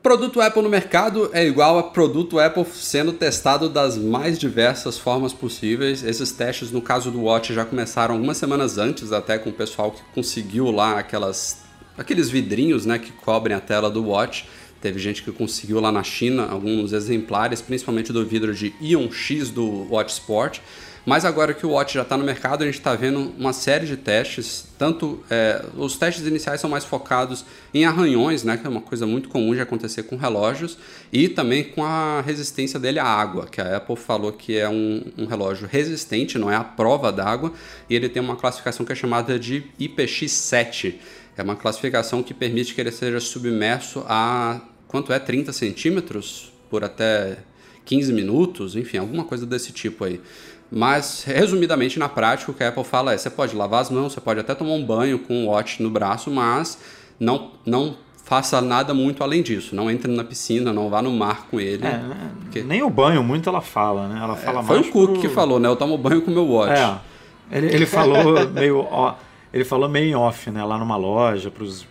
Produto Apple no mercado é igual a produto Apple sendo testado das mais diversas formas possíveis. Esses testes, no caso do Watch, já começaram algumas semanas antes, até com o pessoal que conseguiu lá aquelas, aqueles vidrinhos né, que cobrem a tela do Watch. Teve gente que conseguiu lá na China alguns exemplares, principalmente do vidro de Ion X do Watch Sport. Mas agora que o Watch já está no mercado, a gente está vendo uma série de testes. Tanto é, os testes iniciais são mais focados em arranhões, né, que é uma coisa muito comum de acontecer com relógios, e também com a resistência dele à água, que a Apple falou que é um, um relógio resistente, não é a prova d'água, e ele tem uma classificação que é chamada de IPX7. É uma classificação que permite que ele seja submerso a quanto é 30 centímetros por até 15 minutos, enfim, alguma coisa desse tipo aí. Mas, resumidamente, na prática, o que a Apple fala é: você pode lavar as mãos, você pode até tomar um banho com o watch no braço, mas não, não faça nada muito além disso. Não entre na piscina, não vá no mar com ele. É, né? Porque- Nem o banho muito ela fala, né? Ela fala Foi mais o Cook pro- que falou, né? Eu tomo banho com o meu watch. É. Ele, ele falou (laughs) meio ó, ele falou meio em off, né? Lá numa loja para os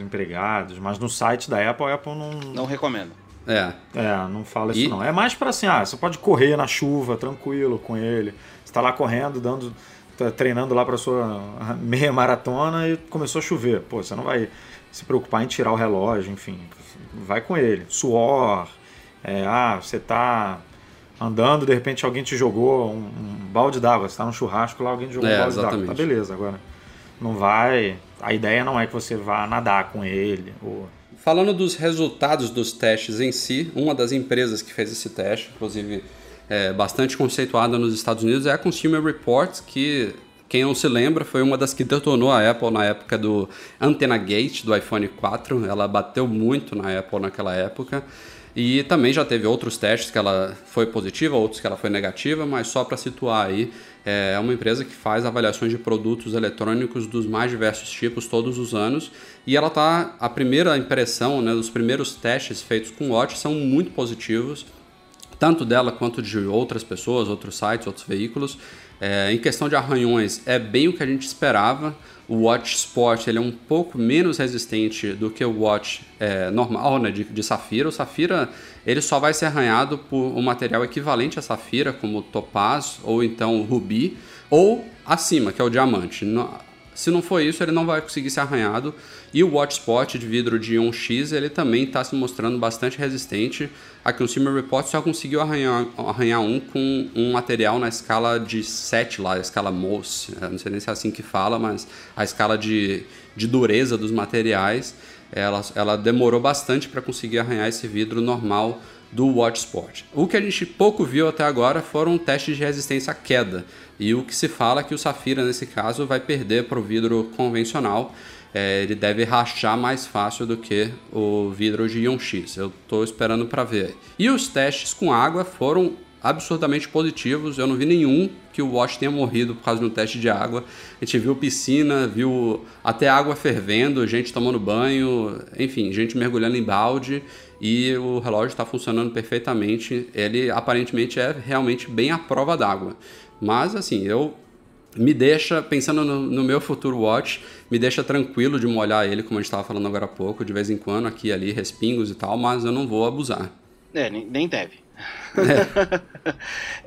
empregados, mas no site da Apple, a Apple não Não recomendo. É. é, não fala isso E- não. É mais para assim, ah, você pode correr na chuva tranquilo com ele. Você tá lá correndo, dando tá treinando lá para sua (laughs) meia maratona e começou a chover. Pô, você não vai se preocupar em tirar o relógio, enfim, vai com ele. Suor, é, ah, você tá andando, de repente alguém te jogou um, um balde d'água, você tá no churrasco lá, alguém te jogou É, um balde d'água. Tá beleza, agora não vai. A ideia não é que você vá nadar com ele. Ou... Falando dos resultados dos testes em si, uma das empresas que fez esse teste, inclusive é, bastante conceituada nos Estados Unidos, é a Consumer Reports, que quem não se lembra foi uma das que detonou a Apple na época do Antenna Gate do iPhone 4. Ela bateu muito na Apple naquela época. E também já teve outros testes que ela foi positiva, outros que ela foi negativa, mas só para situar aí, é uma empresa que faz avaliações de produtos eletrônicos dos mais diversos tipos todos os anos. E ela tá. A primeira impressão, né, os primeiros testes feitos com o Watch são muito positivos tanto dela quanto de outras pessoas, outros sites, outros veículos. É, em questão de arranhões, é bem o que a gente esperava. O Watch Sport ele é um pouco menos resistente do que o Watch é, normal, né, de, de safira. O safira ele só vai ser arranhado por um material equivalente a safira, como topaz ou então rubi, ou acima, que é o diamante. Se não for isso, ele não vai conseguir ser arranhado. E o Watch Sport de vidro de 1x, ele também está se mostrando bastante resistente. A Consumer Report só conseguiu arranhar, arranhar um com um material na escala de 7 lá, a escala Mohs. Não sei nem se é assim que fala, mas a escala de, de dureza dos materiais. Ela, ela demorou bastante para conseguir arranhar esse vidro normal do Watch Sport. O que a gente pouco viu até agora foram testes de resistência à queda. E o que se fala é que o Safira, nesse caso, vai perder para o vidro convencional. É, ele deve rachar mais fácil do que o vidro de Ion X. Eu estou esperando para ver. E os testes com água foram absurdamente positivos. Eu não vi nenhum que o Watch tenha morrido por causa de um teste de água. A gente viu piscina, viu até água fervendo, gente tomando banho, enfim, gente mergulhando em balde e o relógio está funcionando perfeitamente. Ele aparentemente é realmente bem à prova d'água. Mas assim, eu me deixa, pensando no, no, meu futuro watch, me deixa tranquilo de molhar ele, como a gente estava falando agora há pouco, de vez em quando, aqui ali, respingos e tal, mas eu não vou abusar. É, nem deve. É.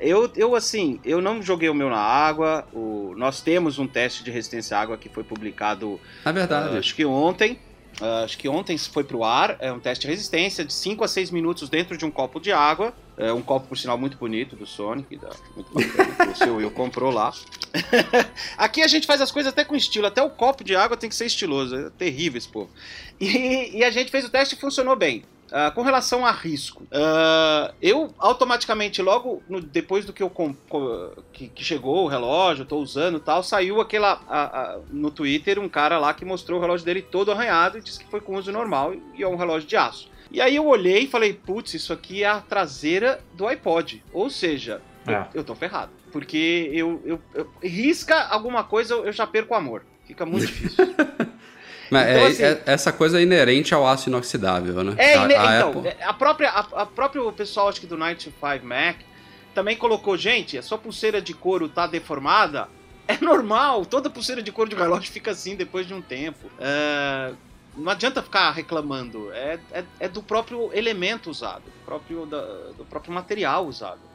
(laughs) eu, eu, assim, eu não joguei o meu na água. O, nós temos um teste de resistência à água que foi publicado. É verdade. Uh, acho que ontem. Uh, acho que ontem foi pro ar. É um teste de resistência de 5 a 6 minutos dentro de um copo de água. É um copo, por sinal, muito bonito do Sonic. Da, muito bacana, o seu Will comprou lá. (laughs) Aqui a gente faz as coisas até com estilo. Até o copo de água tem que ser estiloso. É terrível esse povo. E, e a gente fez o teste e funcionou bem. Uh, com relação a risco, uh, eu automaticamente, logo no, depois do que, eu que, que, chegou o relógio, estou usando tal, saiu aquela. no Twitter um cara lá que mostrou o relógio dele todo arranhado e disse que foi com uso normal e é um relógio de aço. E aí eu olhei e falei, putz, isso aqui é a traseira do iPod. Ou seja, é. eu, eu tô ferrado. Porque eu, eu, eu risca alguma coisa, eu já perco o amor. Fica muito (laughs) difícil. Mas então, é, assim, é, essa coisa é inerente ao aço inoxidável, né? É, a, a então, Apple. a própria, a, a próprio pessoal, acho que do 95 Mac, também colocou, gente, a sua pulseira de couro tá deformada, é normal, toda pulseira de couro de relógio fica assim depois de um tempo. É, não adianta ficar reclamando, é, é, é, do próprio elemento usado, próprio da, do próprio material usado.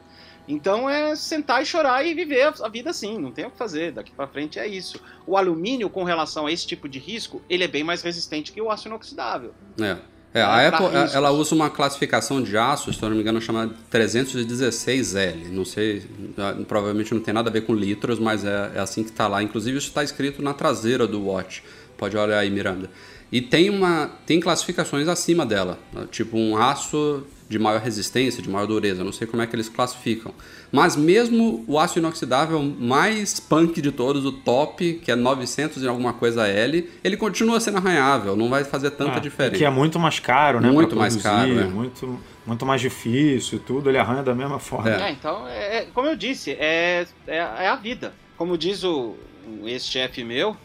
Então é sentar e chorar e viver a vida assim, não tem o que fazer, daqui para frente é isso. O alumínio, com relação a esse tipo de risco, ele é bem mais resistente que o aço inoxidável. É. É, a Apple ela usa uma classificação de aço, se eu não me engano, chamada 316L. Não sei, ah, provavelmente não tem nada a ver com litros, mas é, é assim que está lá. Inclusive, isso está escrito na traseira do watch. Pode olhar aí, Miranda. E tem, uma, tem classificações acima dela, tipo um aço de maior resistência, de maior dureza, não sei como é que eles classificam. Mas mesmo o aço inoxidável mais punk de todos, o top, que é 900 e alguma coisa L, ele continua sendo arranhável, não vai fazer tanta ah, diferença. Que é muito mais caro, né? Muito mais caro, é. muito, muito mais difícil, tudo, ele arranha da mesma forma. É, é então, é, como eu disse, é, é, é a vida. Como diz o, o ex-chefe meu,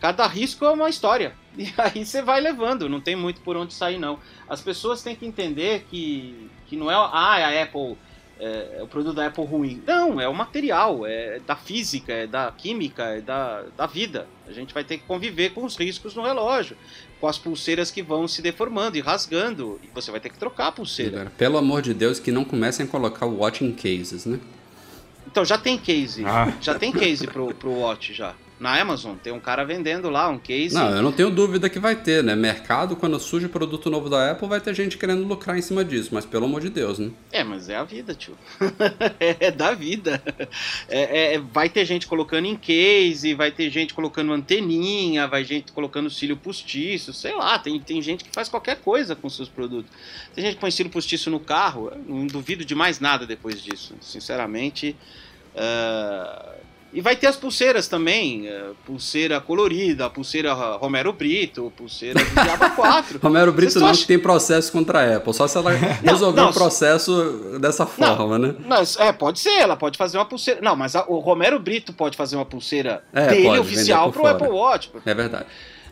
cada risco é uma história. (laughs) E aí você vai levando, não tem muito por onde sair, não. As pessoas têm que entender que, que não é ah, a Apple é, é, o produto da Apple ruim. Não, é o material, é da física, é da química, é da, da vida. A gente vai ter que conviver com os riscos no relógio, com as pulseiras que vão se deformando e rasgando, e você vai ter que trocar a pulseira. Pelo amor de Deus, que não comecem a colocar o watch em cases, né? Então já tem case, ah. já tem case pro, pro watch já na Amazon. Tem um cara vendendo lá um case. Não, eu não tenho dúvida que vai ter, né? Mercado, quando surge produto novo da Apple, vai ter gente querendo lucrar em cima disso, mas pelo amor de Deus, né? É, mas é a vida, tio. (laughs) é da vida. É, é, vai ter gente colocando em case, vai ter gente colocando anteninha, vai gente colocando cílio postiço, sei lá. Tem, tem gente que faz qualquer coisa com seus produtos. Tem gente que põe cílio postiço no carro, não duvido de mais nada depois disso. Sinceramente. Uh e vai ter as pulseiras também, é, pulseira colorida, pulseira Romero Brito, pulseira do Diabo (laughs) 4. Romero Brito não, que tem processo contra a Apple, só se ela (laughs) resolver o processo dessa forma, não, né? Não, é, pode ser, ela pode fazer uma pulseira. Não, mas a, o Romero Brito pode fazer uma pulseira é, dele oficial pro fora. Apple Watch. É verdade.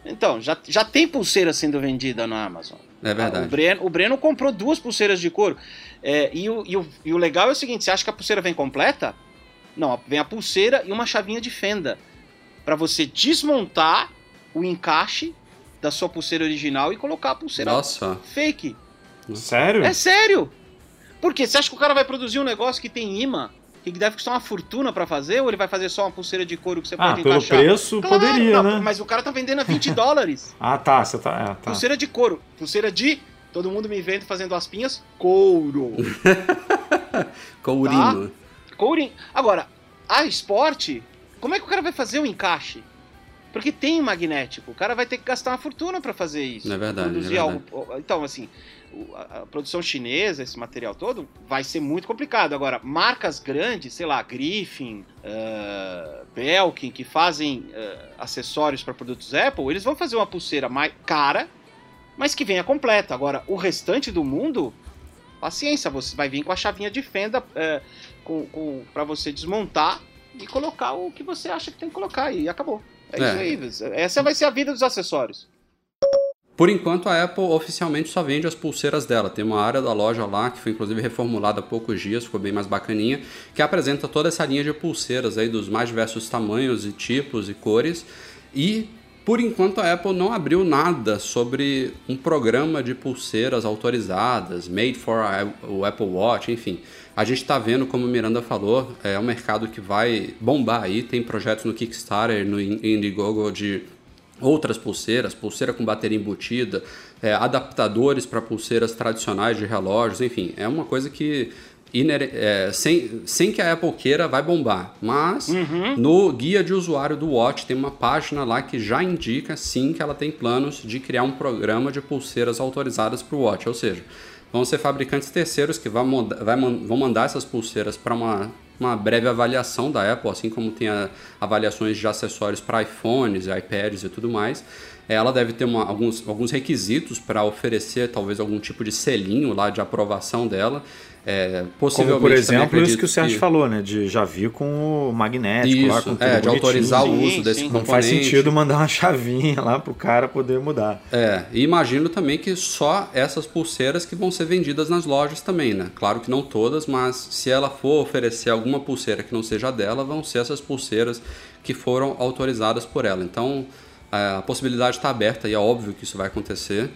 Então, já, já tem pulseira sendo vendida na Amazon. É verdade. O Breno, o Breno comprou duas pulseiras de couro. É, e, o, e, o, e o legal é o seguinte: você acha que a pulseira vem completa? Não, vem a pulseira e uma chavinha de fenda para você desmontar o encaixe da sua pulseira original e colocar a pulseira Nossa. fake. Sério? É sério. Por quê? Você acha que o cara vai produzir um negócio que tem imã? Que deve custar uma fortuna para fazer? Ou ele vai fazer só uma pulseira de couro que você ah, pode pelo encaixar? preço claro, poderia, não, né? Mas o cara tá vendendo a 20 (laughs) dólares. ah, tá. Você tá, é, tá. Pulseira de couro. Pulseira de... Todo mundo me vendo fazendo as pinhas. Couro. (laughs) Courinho. Tá? Courinho. Agora, a esporte, como é que o cara vai fazer o encaixe? Porque tem magnético. O cara vai ter que gastar uma fortuna para fazer isso. É verdade, Produzir é verdade. algo. Então, assim, a, produção chinesa, esse material todo, vai ser muito complicado. Agora, marcas grandes, sei lá, Griffin, ah, Belkin, que fazem ah, acessórios para produtos Apple, eles vão fazer uma pulseira mais cara, mas que venha completa. Agora, o restante do mundo, paciência, você vai vir com a chavinha de fenda eh, com, com, para você desmontar e colocar o que você acha que tem que colocar e acabou. É, É. isso aí. Essa vai ser a vida dos acessórios. Por enquanto, a Apple oficialmente só vende as pulseiras dela. Tem uma área da loja lá, que foi inclusive reformulada há poucos dias, ficou bem mais bacaninha, que apresenta toda essa linha de pulseiras aí dos mais diversos tamanhos e tipos e cores. E, por enquanto, a Apple não abriu nada sobre um programa de pulseiras autorizadas, made for o Apple Watch, enfim. A gente está vendo, como o Miranda falou, é um mercado que vai bombar aí. Tem projetos no Kickstarter, no Indiegogo de outras pulseiras, pulseira com bateria embutida, é, adaptadores para pulseiras tradicionais de relógios, enfim, é uma coisa que inere- é, sem, sem que a Apple queira vai bombar. Mas no guia de usuário do Watch tem uma página lá que já indica sim que ela tem planos de criar um programa de pulseiras autorizadas para o Watch, ou seja, vão ser fabricantes terceiros que vão, vai vão mandar essas pulseiras para uma, uma breve avaliação da Apple, assim como tem a- avaliações de acessórios para iPhones, iPads e tudo mais. Ela deve ter uma- alguns, alguns requisitos para oferecer talvez algum tipo de selinho lá de aprovação dela. É, Como, possivelmente por também exemplo, isso que o Sérgio falou, né? De já vir com o magnético lá, com Isso, tudo é, de autorizar o Sim, uso desse sim. componente. Não faz sentido mandar uma chavinha lá pro cara poder mudar. É, e imagino também que só essas pulseiras que vão ser vendidas nas lojas também, né? Claro que não todas, mas se ela for oferecer alguma pulseira que não seja dela, vão ser essas pulseiras que foram autorizadas por ela. Então, é, a possibilidade está aberta e é óbvio que isso vai acontecer.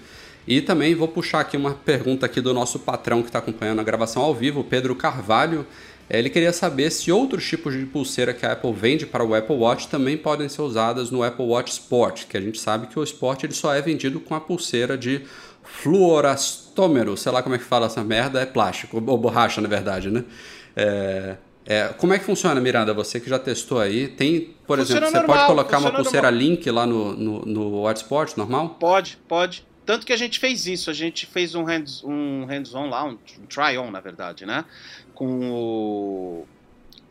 E também vou puxar aqui uma pergunta aqui do nosso patrão que está acompanhando a gravação ao vivo, Pedro Carvalho. É, Ele queria saber se outros tipos de pulseira que a Apple vende para o Apple Watch também podem ser usadas no Apple Watch Sport, que a gente sabe que o Sport ele só é vendido com a pulseira de fluorastômero, sei lá como é que fala essa merda, é plástico, ou borracha na verdade, né? É, é, como é que funciona, Miranda? Você que já testou aí, tem, por Funciona exemplo, você normal, pode colocar uma pulseira normal. Link lá no, no, no Watch Sport, normal? Pode, pode. Tanto que a gente fez isso, a gente fez um hands- um hands-on lá, um try-on, na verdade, né? Com o,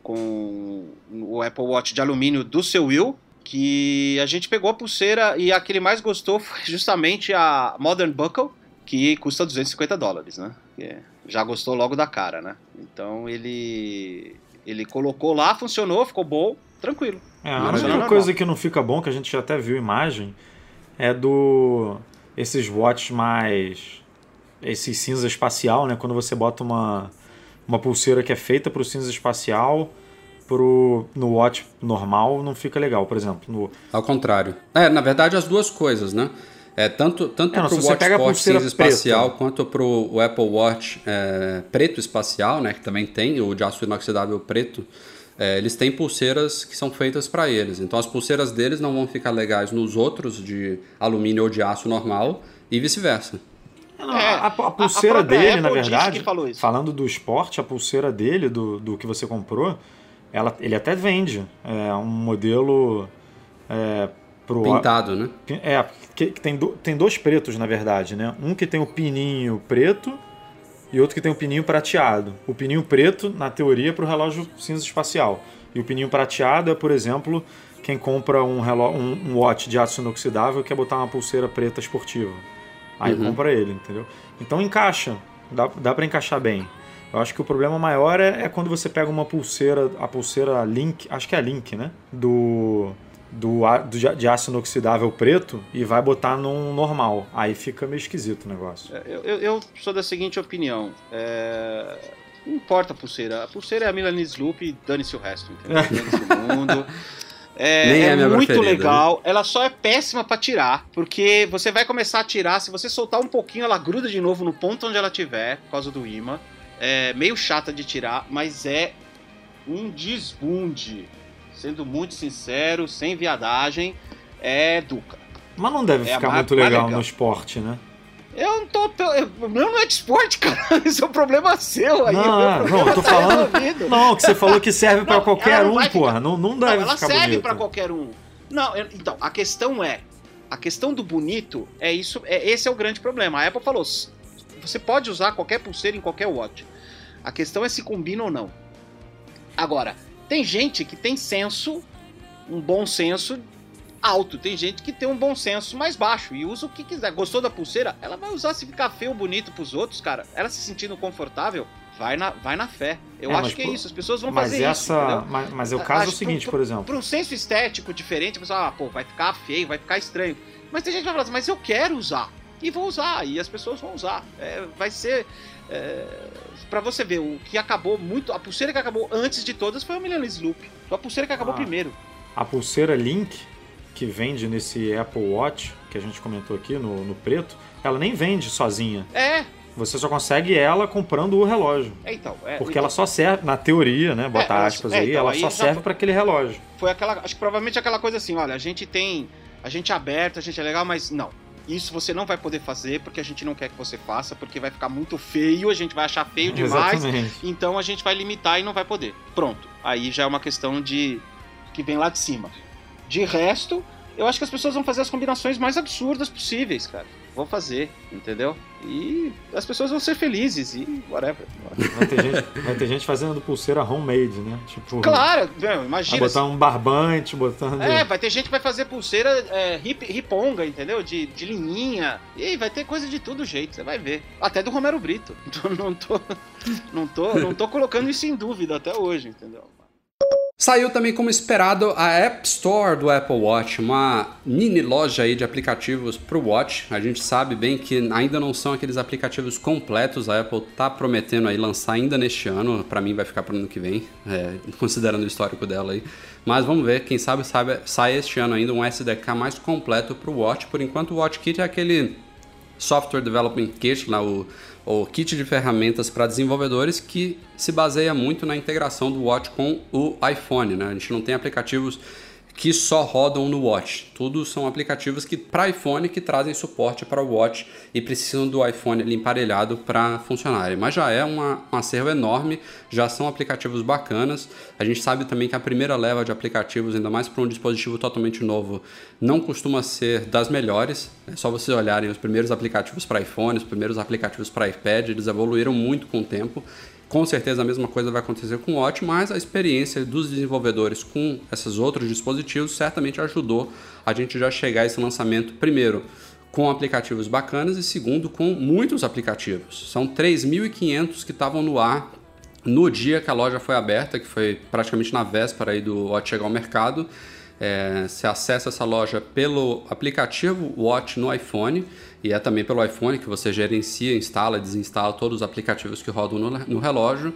com o Apple Watch de alumínio do seu Will, que a gente pegou a pulseira e a que ele mais gostou foi justamente a Modern Buckle, que custa 250 dólares, né? É- Já gostou logo da cara, né? Então ele, ele colocou lá, funcionou, ficou bom, tranquilo. É, a única coisa que não fica bom, que a gente já até viu imagem, é do. Esses watch mais. esse cinza espacial, né? Quando você bota uma, uma pulseira que é feita para o cinza espacial, pro, no watch normal, não fica legal. Por exemplo, no, Ao contrário. É, na verdade, as duas coisas, né? É, tanto tanto É, para o Watch Sport cinza espacial quanto para o Apple Watch é, preto espacial, né? Que também tem o de aço inoxidável preto. É, eles têm pulseiras que são feitas para eles. Então as pulseiras deles não vão ficar legais nos outros de alumínio ou de aço normal e vice-versa. É, não, É, a, a pulseira a dele, na Apple disse verdade, falando do esporte, a pulseira dele, do, do que você comprou, ela, ele até vende. É um modelo é, pro. Pintado, né? É, que, que tem, do- tem dois pretos, na verdade, né? Um que tem o pininho preto e outro que tem o pininho prateado. O pininho preto, na teoria, é para o relógio cinza espacial. E o pininho prateado é, por exemplo, quem compra um, reló um, um watch de aço inoxidável e quer botar uma pulseira preta esportiva. Aí Uhum. compra ele, entendeu? Então encaixa, dá, dá para encaixar bem. Eu acho que o problema maior é, é quando você pega uma pulseira, a pulseira Link, acho que é a Link, né? Do, do, do de aço inoxidável preto e vai botar num normal. Aí fica meio esquisito o negócio. É, Eu, eu- eu sou da seguinte opinião. é, Não importa a pulseira. A pulseira é a Milanese Loop e dane-se o resto, entendeu? (laughs) Dane-se o mundo. É, Nem é é minha muito legal. Ela só é péssima pra tirar, porque você vai começar a tirar, se você soltar um pouquinho, ela gruda de novo no ponto onde ela tiver, por causa do imã. É meio chata de tirar, mas é um desbunde. Sendo muito sincero, sem viadagem, é Duca. Mas não deve É ficar muito legal, legal. no esporte, né? Eu não tô. eu- O meu não é de esporte, (laughs) cara. Isso é um problema seu aí. Não, problema não, eu tô tá falando- resolvido. Não, que você falou que serve pra Não, qualquer não um, vai porra. ficar- Não, não Não, deve ela ficar serve pra qualquer um. Não, eu- então, a questão é. A questão do bonito é isso. É, esse é o grande problema. A Apple falou: "S- você pode usar qualquer pulseira em qualquer watch. A questão é se combina ou não. Agora, tem gente que tem senso, um bom senso alto. Tem gente que tem um bom senso mais baixo e usa o que quiser. Gostou da pulseira? Ela vai usar se ficar feio ou bonito pros outros, cara. Ela se sentindo confortável, vai na, vai na fé. Eu É, acho que é por- isso. As pessoas vão Mas fazer isso. essa. entendeu? mas, mas é o caso é o acho seguinte, pro- por exemplo. Para um senso estético diferente, a pessoa, ah, pô, vai ficar feio, vai ficar estranho. Mas tem gente que vai falar assim, mas eu quero usar. E vou usar, e as pessoas vão usar. É, vai ser. É, para você ver, o que acabou muito. A pulseira que acabou antes de todas foi a Millennium Loop. Foi a pulseira que acabou Ah. primeiro. A pulseira Link, que vende nesse Apple Watch, que a gente comentou aqui no, no preto, ela nem vende sozinha. É, Você só consegue ela comprando o relógio. é então. É, Porque então, ela só serve, na teoria, né? Bota ela- aspas é, aí, então, ela aí só serve foi- para aquele relógio. Foi aquela. Acho que provavelmente aquela coisa assim, olha, a gente tem. A gente é aberto, a gente é legal, mas não. Isso você não vai poder fazer porque a gente não quer que você faça, porque vai ficar muito feio, a gente vai achar feio (laughs) demais. Exatamente. Então a gente vai limitar e não vai poder. Pronto. Aí já é uma questão de. que vem lá de cima. De resto, eu acho que as pessoas vão fazer as combinações mais absurdas possíveis, cara. Vão fazer, entendeu? E as pessoas vão ser felizes e whatever. Vai ter, gente, vai ter gente fazendo pulseira homemade, né? Tipo, Claro, meu, vai imagina. botar um barbante, botando. É, vai ter gente que vai fazer pulseira é, hip, riponga, entendeu? De, de linhinha. E vai ter coisa de todo jeito, você vai ver. Até do Romero Brito. (laughs) Então, Não tô, não tô, não tô colocando isso em dúvida até hoje, entendeu? Saiu também como esperado a App Store do Apple Watch, uma mini loja aí de aplicativos para o Watch. A gente sabe bem que ainda não são aqueles aplicativos completos, a Apple tá prometendo aí lançar ainda neste ano, para mim vai ficar para o ano que vem, é, (laughs) considerando o histórico dela aí. Mas vamos ver, quem sabe, sabe sai este ano ainda um SDK mais completo para o Watch. Por enquanto o Watch Kit é aquele Software Development Kit, lá, o, o kit de ferramentas para desenvolvedores que se baseia muito na integração do Watch com o iPhone. Né? A gente não tem aplicativos que só rodam no Watch. Tudo são aplicativos que para iPhone que trazem suporte para o Watch e precisam do iPhone emparelhado para funcionarem. Mas já é uma, um acervo enorme, já são aplicativos bacanas. A gente sabe também que a primeira leva de aplicativos, ainda mais para um dispositivo totalmente novo, não costuma ser das melhores. É só vocês olharem os primeiros aplicativos para iPhone, os primeiros aplicativos para iPad, eles evoluíram muito com o tempo. Com certeza a mesma coisa vai acontecer com o Watch, mas a experiência dos desenvolvedores com esses outros dispositivos certamente ajudou a gente já chegar a esse lançamento, primeiro, com aplicativos bacanas e segundo, com muitos aplicativos. São 3.500 que estavam no ar no dia que a loja foi aberta, que foi praticamente na véspera aí do Watch chegar ao mercado. É, você acessa essa loja pelo aplicativo Watch no iPhone e é também pelo iPhone que você gerencia, instala, desinstala todos os aplicativos que rodam no, no relógio.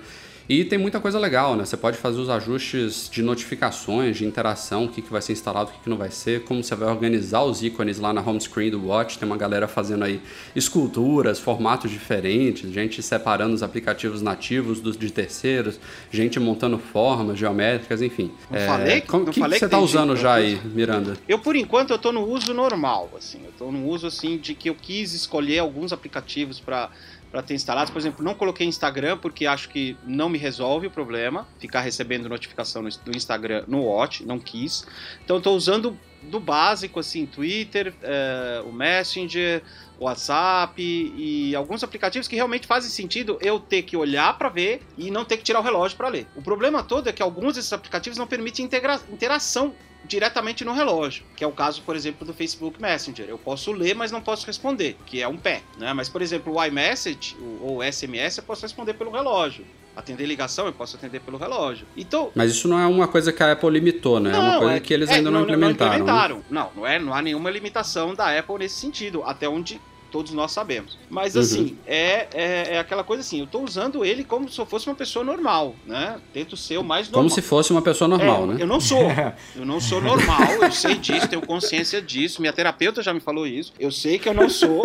E tem muita coisa legal, né? Você pode fazer os ajustes de notificações, de interação, o que, que vai ser instalado, o que, que não vai ser, como você vai organizar os ícones lá na home screen do Watch. Tem uma galera fazendo aí esculturas, formatos diferentes, gente separando os aplicativos nativos dos de terceiros, gente montando formas geométricas, enfim. Não falei que- como, não que, falei que você tá usando já aí, Miranda? Eu, por enquanto, eu tô no uso normal, assim. Eu tô no uso, assim, de que eu quis escolher alguns aplicativos para para ter instalados. Por exemplo, não coloquei Instagram porque acho que não me resolve o problema ficar recebendo notificação no- do Instagram no Watch, não quis. Então tô usando do básico, assim, Twitter, eh, o Messenger, o WhatsApp e alguns aplicativos que realmente fazem sentido eu ter que olhar para ver e não ter que tirar o relógio para ler. O problema todo é que alguns desses aplicativos não permitem integra- interação diretamente no relógio, que é o caso, por exemplo, do Facebook Messenger. Eu posso ler, mas não posso responder, que é um pé, né? Mas, por exemplo, o iMessage o- ou SMS eu posso responder pelo relógio. Atender ligação eu posso atender pelo relógio. Então, Mas isso não é uma coisa que a Apple limitou, né? é uma coisa que eles é, ainda não, implementaram. né? implementaram. Não, não, é, não há nenhuma limitação da Apple nesse sentido, até onde todos nós sabemos. Mas Uhum. assim, é, é, é aquela coisa assim, eu tô usando ele como se eu fosse uma pessoa normal, né? Tento ser o mais normal. Como se fosse uma pessoa normal, É, né? Eu não sou. (laughs) Eu não sou normal, eu sei disso, tenho consciência disso. Minha terapeuta já me falou isso. Eu sei que eu não sou,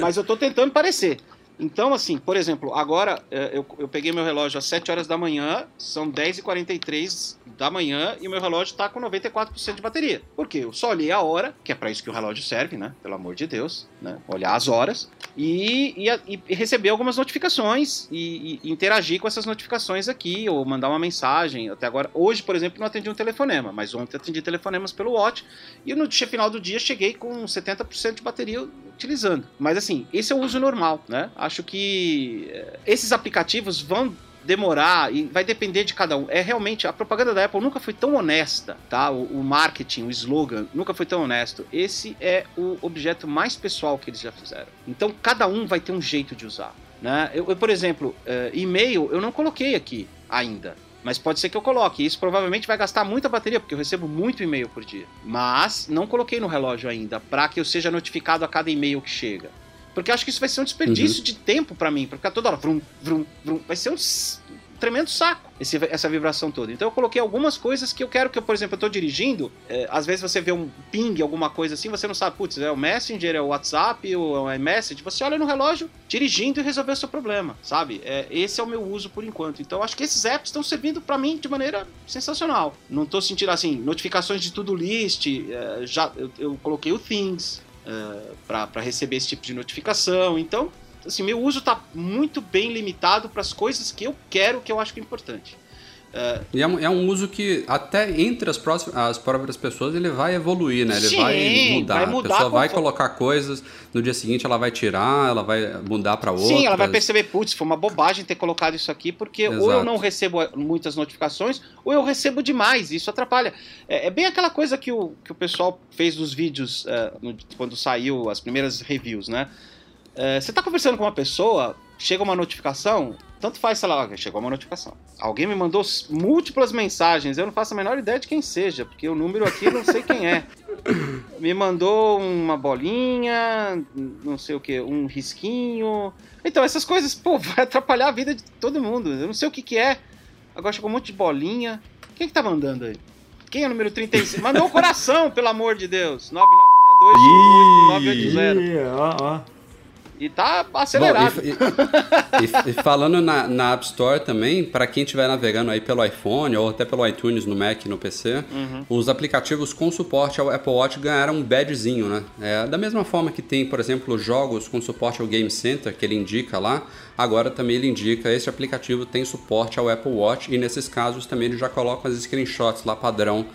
mas eu tô tentando parecer. Então, assim, por exemplo, agora é, eu, eu peguei meu relógio às 7 horas da manhã, são 10h43 da manhã e o meu relógio está com 94% de bateria. Por quê? Eu só olhei a hora, que é para isso que o relógio serve, né? Pelo amor de Deus, né? Olhar as horas e, e, e receber algumas notificações e, e, interagir com essas notificações aqui ou mandar uma mensagem. Até agora, hoje, por exemplo, não atendi um telefonema, mas ontem atendi telefonemas pelo Watch e no final do dia cheguei com 70% de bateria utilizando. Mas assim, esse é o uso normal, né? Acho que eh, esses aplicativos vão demorar e vai depender de cada um. É realmente a propaganda da Apple nunca foi tão honesta, tá? O, o, marketing, o slogan nunca foi tão honesto. Esse é o objeto mais pessoal que eles já fizeram. Então cada um vai ter um jeito de usar, né? Eu, eu por exemplo, uh, e-mail eu não coloquei aqui ainda. Mas pode ser que eu coloque. Isso provavelmente vai gastar muita bateria, porque eu recebo muito e-mail por dia. Mas não coloquei no relógio ainda, para que eu seja notificado a cada e-mail que chega. Porque eu acho que isso vai ser um desperdício uhum. de tempo para mim, porque toda hora vrum, vrum, vrum. Vai ser um tremendo saco esse, essa vibração toda. Então eu coloquei algumas coisas que eu quero que, eu, por exemplo, eu tô dirigindo, é, às vezes você vê um ping, alguma coisa assim, você não sabe, putz, é o Messenger, é o WhatsApp, ou é o iMessage, você olha no relógio, dirigindo e resolver o seu problema, sabe? É, esse é o meu uso por enquanto. Então acho que esses apps estão servindo para mim de maneira sensacional. Não tô sentindo assim, notificações de tudo list, é, já eu, eu coloquei o Things, uh, para receber esse tipo de notificação. Então, assim, meu uso está muito bem limitado para as coisas que eu quero, que eu acho que é importante. Uh, e é um, é um, uso que até entre as, próximas, as próprias pessoas ele vai evoluir, né? Ele sim, vai mudar. Vai mudar a pessoa vai colocar coisas, no dia seguinte ela vai tirar, ela vai mudar para outra. Sim, ela vai perceber, putz, foi uma bobagem ter colocado isso aqui, porque Exato. ou eu não recebo muitas notificações, ou eu recebo demais, isso atrapalha. É, é bem aquela coisa que o, que o pessoal fez nos vídeos uh, no, quando saiu as primeiras reviews, né? Uh, você está conversando com uma pessoa, chega uma notificação, tanto faz, sei lá, chegou uma notificação. Alguém me mandou múltiplas mensagens, eu não faço a menor ideia de quem seja, porque o número aqui eu não sei quem é. (laughs) Me mandou uma bolinha, não sei o que, um risquinho. Então, essas coisas, pô, (laughs) vai atrapalhar a vida de todo mundo. Eu não sei o que que é. Agora chegou um monte de bolinha. Quem que tá mandando aí? Quem é o número 35? Mandou um coração, pelo amor de Deus. (laughs) 9962 980. Ó, ó. E tá acelerado. Bom, e, e, e, falando na, na, App Store também, para quem estiver navegando aí pelo iPhone ou até pelo iTunes no Mac e no PC, uhum. os aplicativos com suporte ao Apple Watch ganharam um badgezinho, né? É, da mesma forma que tem, por exemplo, jogos com suporte ao Game Center, que ele indica lá, agora também ele indica esse aplicativo tem suporte ao Apple Watch e nesses casos também ele já coloca as screenshots lá padrão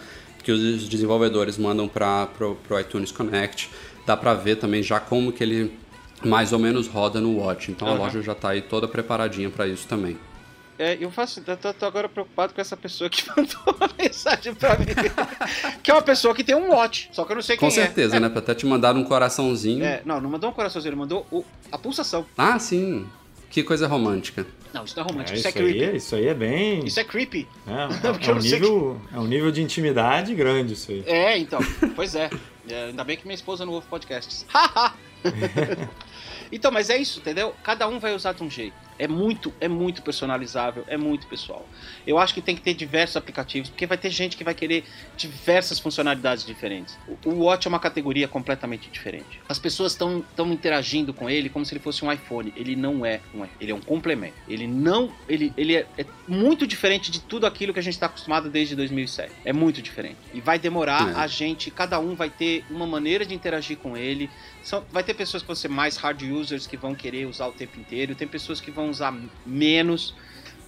que os desenvolvedores mandam para o iTunes Connect. Dá para ver também já como que ele mais ou menos roda no Watch. Então uhum. a loja já está aí toda preparadinha para isso também. É, eu faço, eu tô, tô, agora preocupado com essa pessoa que (laughs) mandou uma mensagem pra mim. que é uma pessoa que tem um watch, só que eu não sei quem com é. Com certeza, é. né? Pra até te mandar um coraçãozinho. É, não, não mandou um coraçãozinho, ele mandou o, a pulsação. Ah, sim. Que coisa romântica. Não, isso não é romântico, é, isso, isso, é creepy. Aí, isso aí é bem. Isso é creepy. É, (laughs) é, um nível, que... é um nível de intimidade grande isso aí. É, então. pois é. é ainda bem que minha esposa não ouve podcasts. Haha! (laughs) então, mas é isso, entendeu? Cada um vai usar de um jeito. É muito, é muito personalizável, é muito pessoal. Eu acho que tem que ter diversos aplicativos, porque vai ter gente que vai querer diversas funcionalidades diferentes. O, Watch é uma categoria completamente diferente. As pessoas estão interagindo com ele como se ele fosse um iPhone. Ele não é um ele é um complemento. Ele não, ele, ele é, é muito diferente de tudo aquilo que a gente está acostumado desde 2007. É muito diferente. E vai demorar é. a gente, cada um vai ter uma maneira de interagir com ele. São, vai ter pessoas que vão ser mais hard users que vão querer usar o tempo inteiro, tem pessoas que vão usar menos.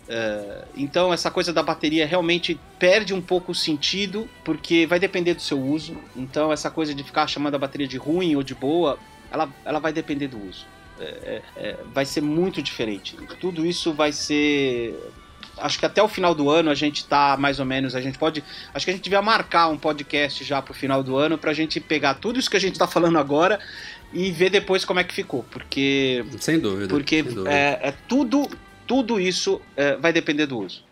Uh, então essa coisa da bateria realmente perde um pouco o sentido, porque vai depender do seu uso. Então essa coisa de ficar chamando a bateria de ruim ou de boa, ela, ela vai depender do uso. É, é, é vai ser muito diferente. Tudo isso vai ser. Acho que até o final do ano a gente tá mais ou menos. A gente pode. Acho que a gente devia marcar um podcast já pro final do ano pra gente pegar tudo isso que a gente tá falando agora e ver depois como é que ficou, porque sem dúvida, porque sem dúvida. É, é, tudo tudo isso é, vai depender do uso.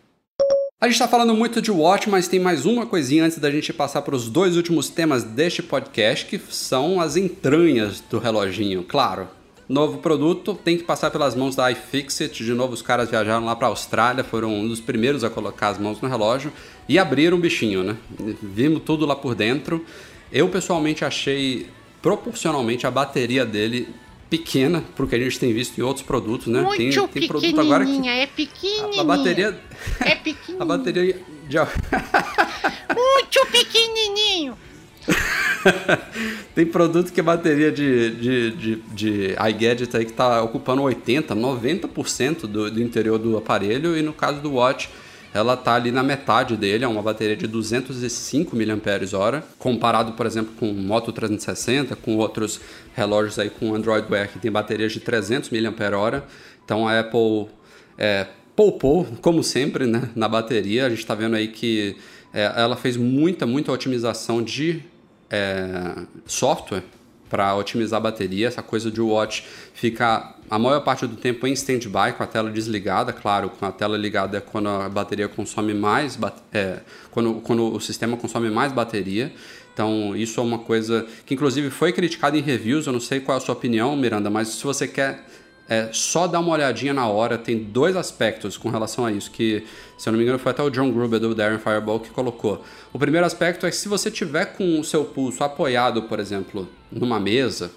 A gente está falando muito de Watch, mas tem mais uma coisinha antes da gente passar para os dois últimos temas deste podcast, que são as entranhas do reloginho. Claro, novo produto tem que passar pelas mãos da iFixit. De novo, os caras viajaram lá para a Austrália, foram um dos primeiros a colocar as mãos no relógio e abriram o bichinho, né? Vimos tudo lá por dentro. Eu pessoalmente achei proporcionalmente a bateria dele pequena pro que a gente tem visto em outros produtos, né? Muito tem, tem produto agora que é pequenininha. a bateria É pequenininha. (laughs) a bateria de (laughs) Muito pequenininho. (laughs) tem produto que a bateria de, de, de, de iGadget aí que está ocupando 80, 90% do, do interior do aparelho e no caso do Watch ela tá ali na metade dele, é uma bateria de 205 mAh, comparado, por exemplo, com o Moto 360, com outros relógios aí com Android Wear que tem baterias de 300 mAh. Então a Apple é, poupou, como sempre, né, na bateria. A gente está vendo aí que é, ela fez muita, muita otimização de é, software para otimizar a bateria. Essa coisa de watch ficar a maior parte do tempo em stand-by com a tela desligada, claro, com a tela ligada é quando a bateria consome mais, é, quando, quando o sistema consome mais bateria. Então, isso é uma coisa que, inclusive, foi criticado em reviews. Eu não sei qual é a sua opinião, Miranda, mas se você quer é, só dar uma olhadinha na hora, tem dois aspectos com relação a isso, que, se eu não me engano, foi até o John Gruber do Darren Fireball que colocou. O primeiro aspecto é que se você tiver com o seu pulso apoiado, por exemplo, numa mesa,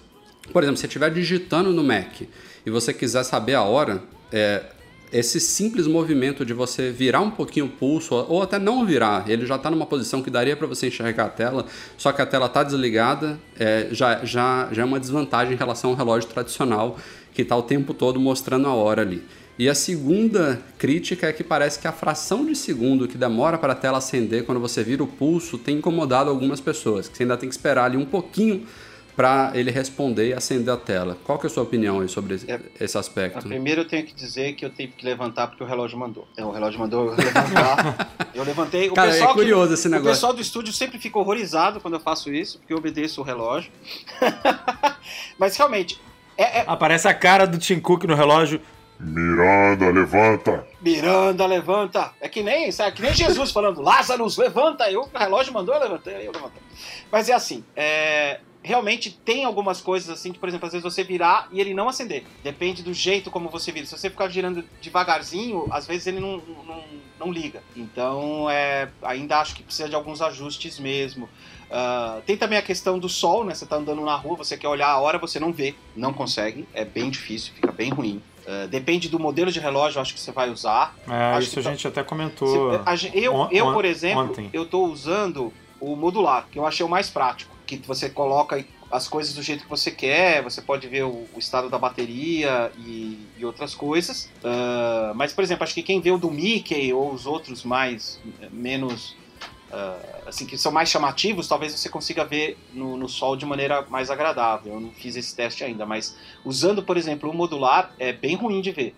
por exemplo, se você estiver digitando no Mac e você quiser saber a hora, é, esse simples movimento de você virar um pouquinho o pulso, ou até não virar, ele já está numa posição que daria para você enxergar a tela, só que a tela está desligada, é, já, já, já é uma desvantagem em relação ao relógio tradicional, que está o tempo todo mostrando a hora ali. E a segunda crítica é que parece que a fração de segundo que demora para a tela acender quando você vira o pulso tem incomodado algumas pessoas, que você ainda tem que esperar ali um pouquinho para ele responder e acender a tela. Qual que é a sua opinião aí sobre é, esse aspecto? Primeiro eu tenho que dizer que eu tive que levantar porque o relógio mandou. É, o relógio mandou eu levantar. (laughs) eu levantei. O Cara, pessoal é curioso que, esse negócio. O pessoal do estúdio sempre fica horrorizado quando eu faço isso, porque eu obedeço o relógio. (laughs) Mas realmente... É, é... Aparece a cara do Tim Cook no relógio. Miranda, levanta! Miranda, levanta! É que nem, sabe, que nem Jesus falando, Lázaro, levanta! Eu, o relógio mandou, eu levantei, eu levantei. Mas é assim, é, realmente tem algumas coisas assim, que, por exemplo, às vezes você virar e ele não acender. Depende do jeito como você vira. Se você ficar girando devagarzinho, às vezes ele não, não, não liga. Então, é, ainda acho que precisa de alguns ajustes mesmo. Uh, tem também a questão do sol, né? Você tá andando na rua, você quer olhar a hora, você não vê, não consegue, é bem difícil, fica bem ruim. Uh, depende do modelo de relógio, acho que você vai usar. É, acho isso a tá... gente até comentou. Se, eu, eu, por exemplo, ontem. eu tô usando o modular, que eu achei o mais prático que você coloca as coisas do jeito que você quer, você pode ver o, o estado da bateria e, e outras coisas. Uh, mas, por exemplo, acho que quem vê o do Mickey ou os outros mais menos uh, assim que são mais chamativos, talvez você consiga ver no, no, sol de maneira mais agradável. Eu não fiz esse teste ainda, mas usando, por exemplo, o modular é bem ruim de ver.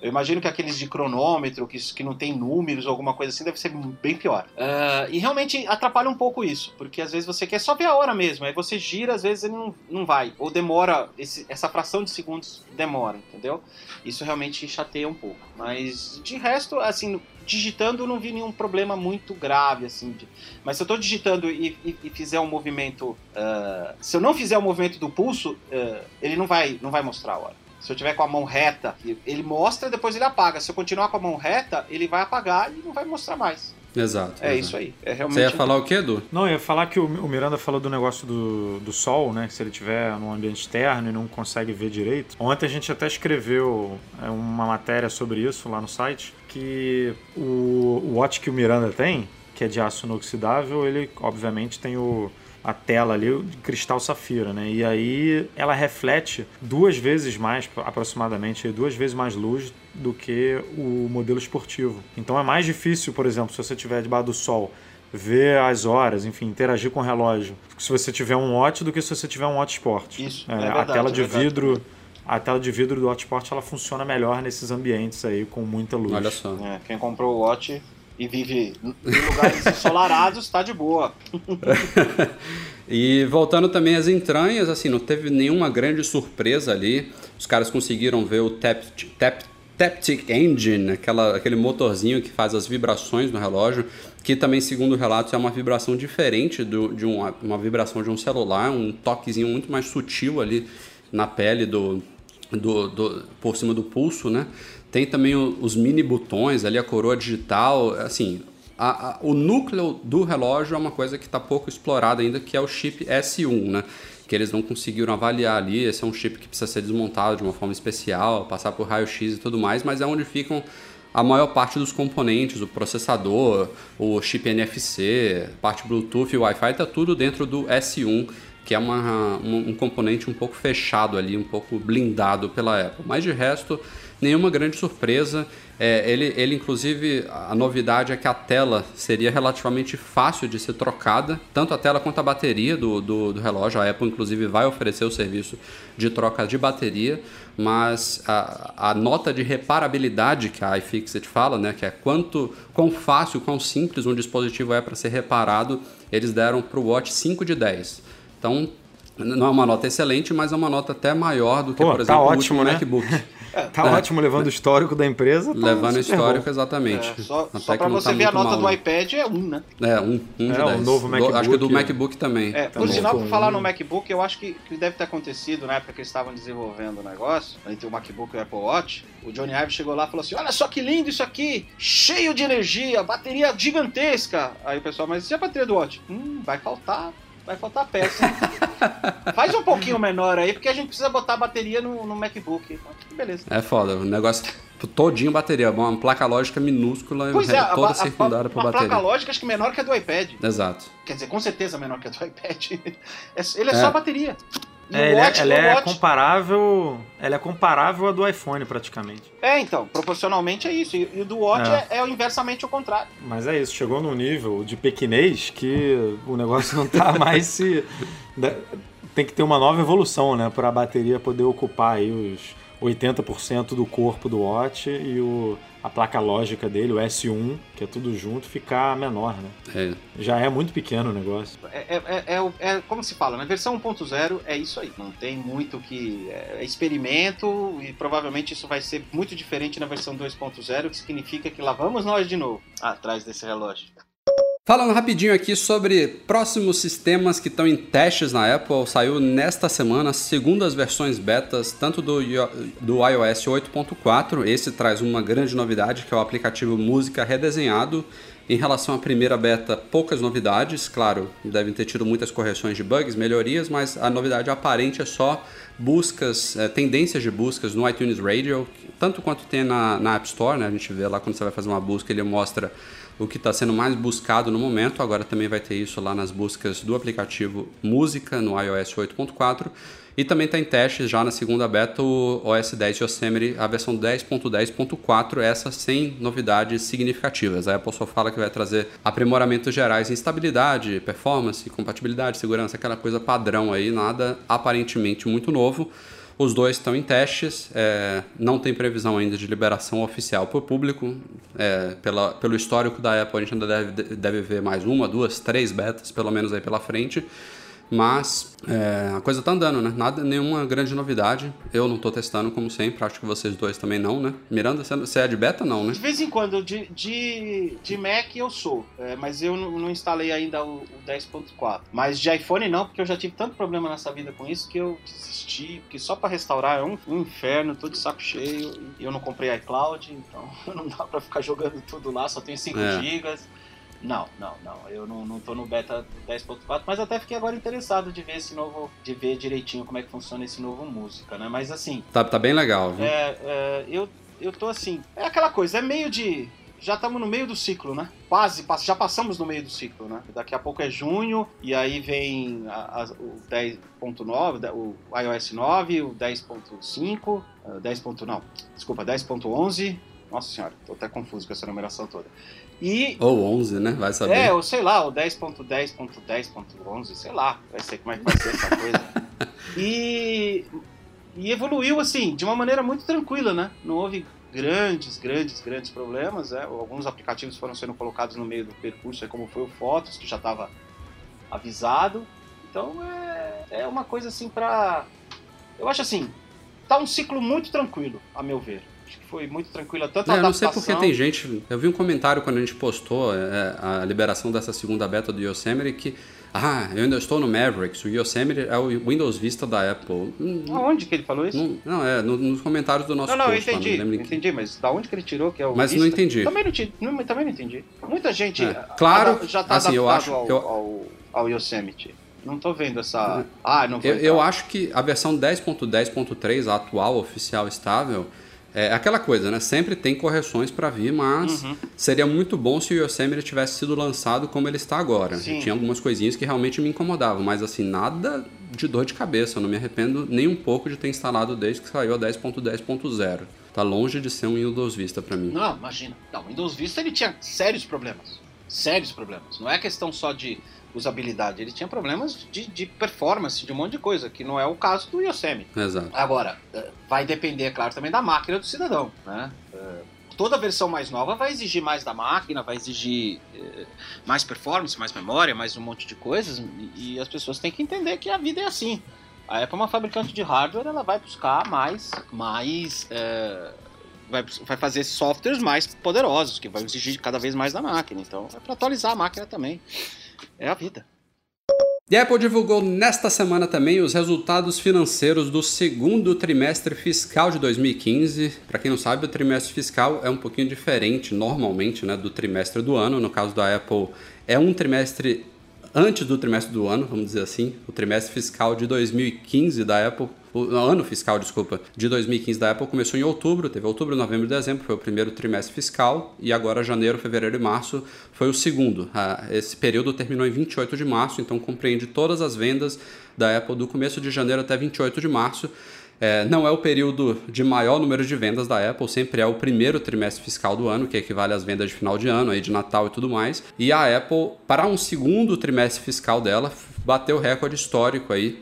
Eu imagino que aqueles de cronômetro, que, que não tem números ou alguma coisa assim, deve ser bem pior. Uh, e realmente atrapalha um pouco isso, porque às vezes você quer só ver a hora mesmo, aí você gira, às vezes ele não, não vai, ou demora, esse, essa fração de segundos demora, entendeu? Isso realmente chateia um pouco. Mas de resto, assim, digitando não vi nenhum problema muito grave, assim. De... Mas se eu estou digitando e, e, e, fizer um movimento. Uh, se eu não fizer o um movimento do pulso, uh, ele não vai, não vai mostrar a hora. Se eu tiver com a mão reta, ele mostra, depois ele apaga. Se eu continuar com a mão reta, ele vai apagar e não vai mostrar mais. Exato. É exato. isso aí. É realmente Você ia falar o quê, Edu? Não, eu ia falar que o Miranda falou do negócio do, do sol, né? Se ele tiver num ambiente externo e não consegue ver direito. Ontem a gente até escreveu é, uma matéria sobre isso lá no site, que o, o watch que o Miranda tem, que é de aço inoxidável, ele obviamente tem o a tela ali de cristal safira, né? E aí ela reflete duas vezes mais, aproximadamente, duas vezes mais luz do que o modelo esportivo. Então é mais difícil, por exemplo, se você estiver debaixo do sol, ver as horas, enfim, interagir com o relógio, se você tiver um watch do que se você tiver um watch sport. Isso, é, é verdade, a tela de é vidro a tela de vidro do Watch Sport ela funciona melhor nesses ambientes aí com muita luz. Olha só. É, quem comprou o Watch e vive em lugares ensolarados, está de boa. (laughs) e voltando também às entranhas, assim, não teve nenhuma grande surpresa ali. Os caras conseguiram ver o tap, tap, Taptic Engine, aquela, aquele motorzinho que faz as vibrações no relógio, que também, segundo relatos, é uma vibração diferente do, de uma, uma vibração de um celular, um toquezinho muito mais sutil ali na pele do, do, do por cima do pulso, né? Tem também os mini botões ali, a coroa digital, assim, a, a, o núcleo do relógio é uma coisa que está pouco explorada ainda, que é o chip S1, né? que eles não conseguiram avaliar ali. Esse é um chip que precisa ser desmontado de uma forma especial, passar por raio-x e tudo mais, mas é onde ficam a maior parte dos componentes, o processador, o chip NFC, parte Bluetooth e Wi-Fi, está tudo dentro do S1, que é uma, um, um componente um pouco fechado ali, um pouco blindado pela Apple. Mas de resto, nenhuma grande surpresa. É, ele, ele, inclusive, a novidade é que a tela seria relativamente fácil de ser trocada, tanto a tela quanto a bateria do, do, do relógio. A Apple, inclusive, vai oferecer o serviço de troca de bateria, mas a, a nota de reparabilidade que a iFixit fala, né, que é quanto, quão fácil, quão simples um dispositivo é para ser reparado, eles deram para o Watch 5 de 10. Então, não é uma nota excelente, mas é uma nota até maior do que, Pô, por tá exemplo, ótimo, o último né? MacBook. (laughs) Tá ótimo levando o histórico da empresa. Tá Levando o histórico, bom. exatamente. É, só Até só não você tá ver a nota mal, do né? iPad é 1, né? É, um, um de É, o 10. novo Do- Acho que do MacBook- MacBook também. É, por Também. sinal, por falar um- no MacBook, eu acho que, que deve ter acontecido na época que eles estavam desenvolvendo o negócio, entre o MacBook e o Apple Watch. O Johnny Ive chegou lá e falou assim: Olha só que lindo isso aqui, cheio de energia, bateria gigantesca. Aí o pessoal, mas e a bateria do Watch? Hum, vai faltar. Vai faltar peça. (laughs) Faz um pouquinho menor aí, porque a gente precisa botar a bateria no, no MacBook. Beleza. É foda, o negócio todinho bateria, uma placa lógica minúscula Pois é, a, toda a, circundada a, por uma bateria. placa lógica acho que menor que a do iPad. Exato. Quer dizer, com certeza menor que a do (laughs) iPad. É- Ele é, É. só bateria. É, o ele é- Watch- ela é Watch- comparável. Ela é comparável à do iPhone, praticamente. É, então, proporcionalmente é isso. E, o do Watch É. é, é inversamente o contrário. Mas é isso, chegou num nível de pequenez que o negócio não tá (laughs) mais se. da- Tem que ter uma nova evolução, né? Para a bateria poder ocupar aí os 80% do corpo do Watch e o, a placa lógica dele, o S1, que é tudo junto, ficar menor, né? É. Já é muito pequeno o negócio. É, é, é- é é como se fala, na versão 1.0 é isso aí. Não tem muito que. É, é experimento e provavelmente isso vai ser muito diferente na versão 2.0, o que significa que lá vamos nós de novo atrás desse relógio. Falando rapidinho aqui sobre próximos sistemas que estão em testes na Apple, saiu nesta semana as segundas versões betas, tanto do, do iOS 8.4, esse traz uma grande novidade, que é o aplicativo Música Redesenhado. Em relação à primeira beta, poucas novidades, claro, devem ter tido muitas correções de bugs, melhorias, mas a novidade aparente é só buscas, eh, tendências de buscas no iTunes Radio, tanto quanto tem na, na App Store, né? A gente vê lá quando você vai fazer uma busca, ele mostra o que está sendo mais buscado no momento. Agora também vai ter isso lá nas buscas do aplicativo Música no iOS 8.4. E também está em testes já na segunda beta o OS 10 Yosemite, a versão 10.10.4, essa sem novidades significativas. A Apple só fala que vai trazer aprimoramentos gerais em estabilidade, performance, compatibilidade, segurança, aquela coisa padrão aí, nada aparentemente muito novo. Os dois estão em testes, é, não tem previsão ainda de liberação oficial para o público. É, pela, pelo histórico da Apple, a gente ainda deve, deve ver mais uma, duas, três betas, pelo menos aí pela frente. Mas é, a coisa tá andando, né? Nada, nenhuma grande novidade. Eu não tô testando, como sempre. Acho que vocês dois também não, né? Miranda, você- é de beta, não, né? De vez em quando, de, de, de Mac eu sou, é, mas eu não, não instalei ainda o, o 10.4. Mas de iPhone não, porque eu já tive tanto problema nessa vida com isso que eu desisti, porque só pra restaurar é um, um inferno, tô de saco cheio, e eu não comprei iCloud, então (laughs) não dá pra ficar jogando tudo lá, só tenho 5 É. GB. Não, não, não, eu não, não tô no beta 10.4, mas até fiquei agora interessado de ver esse novo, de ver direitinho como é que funciona esse novo música, né? Mas assim, Tá, tá bem legal, viu? é, é, eu, eu tô assim. É aquela coisa, é meio de. Já estamos no meio do ciclo, né? Quase, já passamos no meio do ciclo, né? Daqui a pouco é junho, e aí vem a- a- o 10.9, da- o iOS 9, o 10.5, eh, 10. ponto- Não, desculpa, 10.11. Nossa senhora, tô até confuso com essa numeração toda. E Ou 11, né? Vai saber. é, ou sei lá, o 10.10.10.11, sei lá, vai ser como é que vai ser essa coisa. (laughs) E, e evoluiu assim, de uma maneira muito tranquila, né? Não houve grandes, grandes, grandes problemas, né? Alguns aplicativos foram sendo colocados no meio do percurso, como foi o Fotos, que já estava avisado. Então é, é uma coisa assim pra. Eu acho assim, tá um ciclo muito tranquilo, a meu ver. Acho que foi muito tranquila tanto a É, eu não sei adaptação... porque tem gente. Eu vi um comentário quando a gente postou é, a liberação dessa segunda beta do Yosemite que. Ah, eu ainda estou no Mavericks. O Yosemite é o Windows Vista da Apple. Hum, Aonde que ele falou isso? Não, não, é, no- nos comentários do nosso Não, não, eu post. lá, entendi, que- entendi, mas da onde que ele tirou que é o Mas Vista? não entendi. Também não, não, também não entendi. Muita gente É, ah, claro, já tá assim, eu acho- ao, eu- ao, ao Yosemite. Não tô vendo essa. Ah, não foi. Eu, eu acho que a versão 10.10.3, a atual oficial estável, é aquela coisa, né? Sempre tem correções para vir, mas Uhum. seria muito bom se o Yosemite tivesse sido lançado como ele está agora. Sim. Tinha algumas coisinhas que realmente me incomodavam, mas assim, nada de dor de cabeça. Eu não me arrependo nem um pouco de ter instalado desde que saiu a 10.10.0. Tá longe de ser um Windows Vista para mim. Não, imagina. Não, o Windows Vista ele tinha sérios problemas. Sérios problemas. Não é questão só de usabilidade, ele tinha problemas de, de performance, de um monte de coisa, que não é o caso do Yosemite. Exato. Agora, eh, vai depender, é claro, também da máquina do cidadão, né? Eh, Toda versão mais nova vai exigir mais da máquina, vai exigir eh, mais performance, mais memória, mais um monte de coisas, e, as pessoas têm que entender que a vida é assim. A Apple é uma fabricante de hardware, ela vai buscar mais, mais eh, vai, vai fazer softwares mais poderosos, que vai exigir cada vez mais da máquina. Então, é para atualizar a máquina também. É a vida. E a Apple divulgou nesta semana também os resultados financeiros do segundo trimestre fiscal de 2015. Para quem não sabe, o trimestre fiscal é um pouquinho diferente normalmente né, do trimestre do ano. No caso da Apple, é um trimestre antes do trimestre do ano, vamos dizer assim. O trimestre fiscal de 2015 da Apple, o ano fiscal, desculpa, de 2015 da Apple começou em outubro, teve outubro, novembro e dezembro, foi o primeiro trimestre fiscal, e agora janeiro, fevereiro e março foi o segundo. Ah, Esse período terminou em 28 de março, então compreende todas as vendas da Apple do começo de janeiro até 28 de março. É, não é o período de maior número de vendas da Apple, sempre é o primeiro trimestre fiscal do ano, que equivale às vendas de final de ano, aí de Natal e tudo mais. E a Apple, para um segundo trimestre fiscal dela, bateu recorde histórico aí,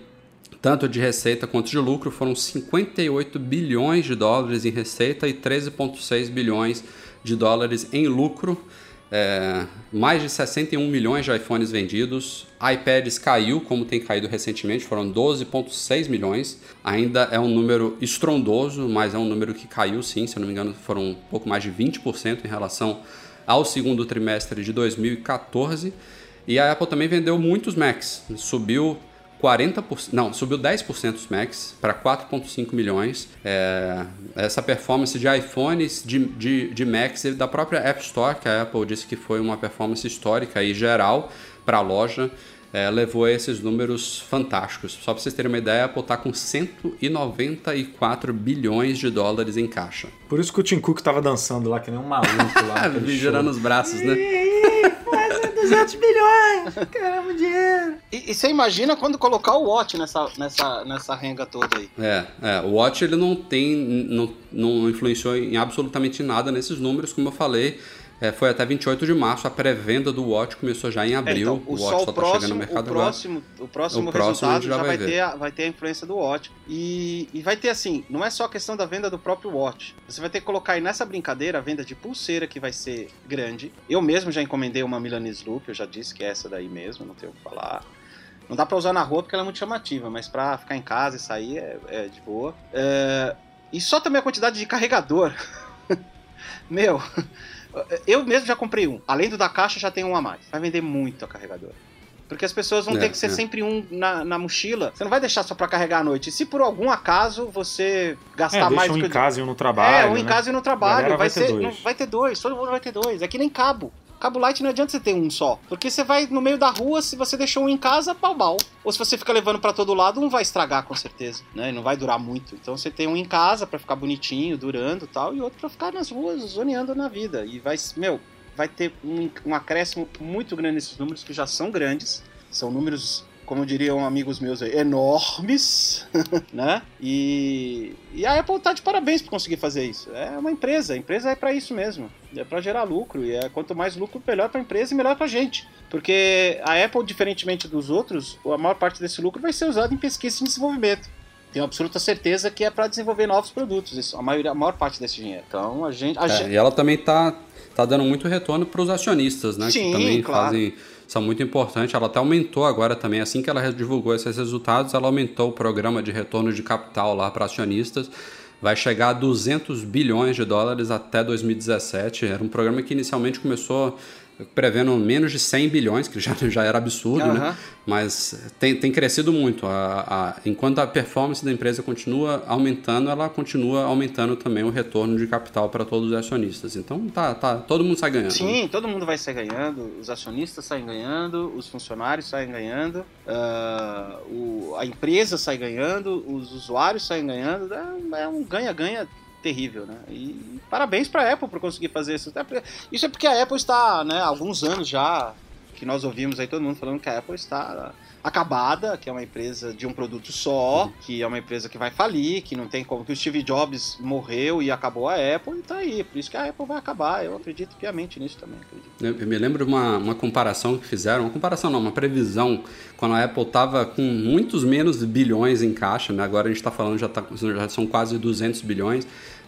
tanto de receita quanto de lucro, foram 58 bilhões de dólares em receita e 13,6 bilhões de dólares em lucro. É, mais de 61 milhões de iPhones vendidos. iPads caiu, como tem caído recentemente, foram 12,6 milhões. Ainda é um número estrondoso, mas é um número que caiu sim, se eu não me engano, foram um pouco mais de 20% em relação ao segundo trimestre de 2014. E a Apple também vendeu muitos Macs, subiu 40%, não, subiu 10% os Macs para 4,5 milhões. É, essa performance de iPhones, de, de, de Macs e da própria App Store, que a Apple disse que foi uma performance histórica e geral para a loja, é, levou a esses números fantásticos. Só para vocês terem uma ideia, a Apple está com 194 bilhões de dólares em caixa. Por isso que o Tim Cook tava dançando lá, que nem um maluco lá. (laughs) Girando os braços, né? 200 bilhões! Caramba, dinheiro! E, e você imagina quando colocar o Watch nessa, nessa, nessa renga toda aí. É, é, o Watch ele não tem, não, não influenciou em absolutamente nada nesses números, como eu falei. É, foi até 28 de março, a pré-venda do Watch começou já em É, abril. então, o, o só Watch o só tá chegando próximo, no o mercado agora. próximo, o próximo O próximo resultado já, já vai, vai ter a, vai ter a influência do Watch. E, e vai ter assim, não é só a questão da venda do próprio Watch. Você vai ter que colocar aí nessa brincadeira a venda de pulseira que vai ser grande. Eu mesmo já encomendei uma Milanese Loop, eu já disse que é essa daí mesmo, não tenho o que falar. Não dá pra usar na rua porque ela é muito chamativa, mas pra ficar em casa e sair é, é de boa. É, e só também a quantidade de carregador. (laughs) Meu, eu mesmo já comprei um. Além do da caixa, já tem um a mais. Vai vender muito a carregador. Porque as pessoas vão É, ter que ser é. sempre um na, na mochila. Você não vai deixar só pra carregar à noite. Se por algum acaso você gastar É, mais deixa do um que em casa e um no trabalho. é, um em né? casa e no Galera trabalho. Vai, vai ter ser, dois. não, vai ter dois, todo mundo vai ter dois. É que nem cabo. Cabo light não adianta você ter um só. Porque você vai no meio da rua, se você deixou um em casa, pau pau. Ou se você fica levando pra todo lado, um vai estragar com certeza, né? E não vai durar muito. Então você tem um em casa pra ficar bonitinho, durando tal, e outro pra ficar nas ruas, zoneando na vida. E vai, meu, vai ter um, um acréscimo muito grande nesses números, que já são grandes. São números, como diriam amigos meus aí, enormes, (laughs) né? E, e a Apple tá de parabéns por conseguir fazer isso. É uma empresa, a empresa é para isso mesmo. É para gerar lucro. E é quanto mais lucro, melhor para a empresa e melhor para a gente. Porque a Apple, diferentemente dos outros, a maior parte desse lucro vai ser usado em pesquisa e desenvolvimento. Tenho absoluta certeza que é para desenvolver novos produtos, isso, a, maioria, a maior parte desse dinheiro. Então a gente. A É, gente e ela também tá, tá dando muito retorno para os acionistas, né? Sim, que também claro. fazem. São muito importantes. Ela até aumentou agora também, assim que ela divulgou esses resultados, ela aumentou o programa de retorno de capital lá para acionistas. Vai chegar a 200 bilhões de dólares até 2017. Era um programa que inicialmente começou prevendo menos de 100 bilhões, que já, (laughs) já era absurdo, né? Aham. Mas tem, tem crescido muito. A, a- enquanto a performance da empresa continua aumentando, ela continua aumentando também o retorno de capital para todos os acionistas. Então tá, tá, todo mundo sai ganhando. né? Sim, todo mundo vai sair ganhando, os acionistas saem ganhando, os funcionários saem ganhando, ah, o- a empresa sai ganhando, os usuários saem ganhando, é, é um ganha-ganha terrível, né? E parabéns para a Apple por conseguir fazer isso. Isso é porque a Apple está, né, há alguns anos já que nós ouvimos aí todo mundo falando que a Apple está acabada, que é uma empresa de um produto só, que é uma empresa que vai falir, que não tem como, que o Steve Jobs morreu e acabou a Apple e tá aí, por isso que a Apple vai acabar. Eu acredito piamente nisso também, acredito. Eu me lembro de uma, uma comparação que fizeram, uma comparação não, uma previsão, quando a Apple estava com muitos menos bilhões em caixa, né? agora a gente está falando, já, tá, já são quase 200 bilhões,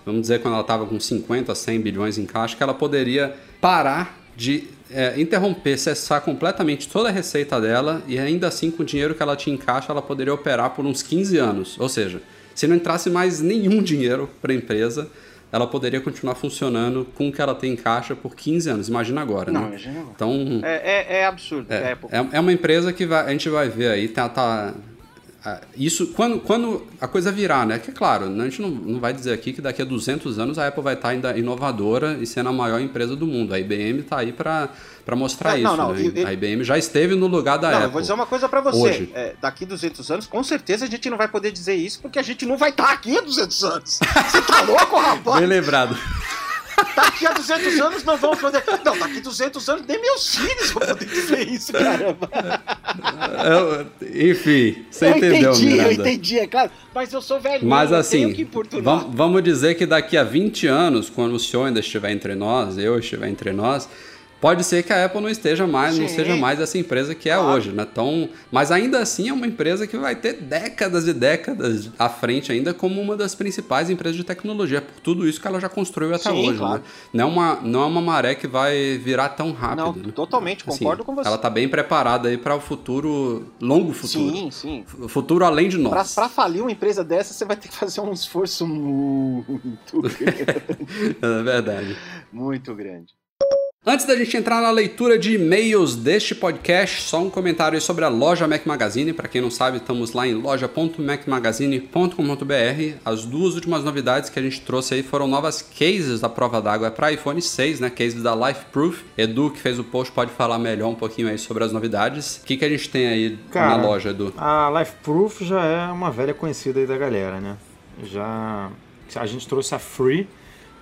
vamos dizer quando ela estava com 50, 100 bilhões em caixa, que ela poderia parar de é, interromper, cessar completamente toda a receita dela e ainda assim com o dinheiro que ela tinha em caixa ela poderia operar por uns 15 anos. Ou seja, se não entrasse mais nenhum dinheiro para a empresa, ela poderia continuar funcionando com o que ela tem em caixa por 15 anos. Imagina agora, Não, né? imagina. Então, É, é, é absurdo. é, Apple. é, é uma empresa que vai- a gente vai ver aí, tá, tá- isso quando, quando a coisa virar, né? Que é claro, a gente não, não vai dizer aqui que daqui a 200 anos a Apple vai estar ainda inovadora e sendo a maior empresa do mundo. A IBM está aí para mostrar É, isso. não, não, né? e- A IBM já esteve no lugar da Não, Apple. eu vou dizer uma coisa pra você. É, daqui 200 anos, com certeza a gente não vai poder dizer isso, porque a gente não vai estar aqui há 200 anos. (laughs) Você tá louco, rapaz? Bem lembrado. Daqui a 200 anos não vamos poder. Não, daqui a 200 anos nem meus filhos vão poder dizer isso, caramba. Eu- enfim, você eu entendeu, entendi, eu Miranda. entendi, é claro. Mas eu sou velhinho, Mas eu assim, vamos dizer que daqui a 20 anos, quando o senhor ainda estiver entre nós, eu estiver entre nós, pode ser que a Apple não esteja mais, não Sim. seja mais essa empresa que é Claro. hoje, né? Então, mas ainda assim é uma empresa que vai ter décadas e décadas à frente ainda como uma das principais empresas de tecnologia, por tudo isso que ela já construiu até Sim, hoje, claro. né? Não é uma não é uma maré que vai virar tão rápido. Não, né? totalmente, Assim, concordo com você. Ela tá bem preparada aí para o futuro, longo futuro. Sim, sim. Futuro além de nós. pra falir uma empresa dessa, você vai ter que fazer um esforço muito grande. (laughs) É verdade. (laughs) muito grande. Antes da gente entrar na leitura de e-mails deste podcast, só um comentário sobre a loja Mac Magazine. Para quem não sabe, estamos lá em loja.macmagazine.com.br. As duas últimas novidades que a gente trouxe aí foram novas cases da prova d'água para iPhone 6, né? Cases da LifeProof. Edu, que fez o post, pode falar melhor um pouquinho aí sobre as novidades. O que, que a gente tem aí Cara, na loja, Edu? A Life Proof já é uma velha conhecida aí da galera, né? Já a gente trouxe a Free,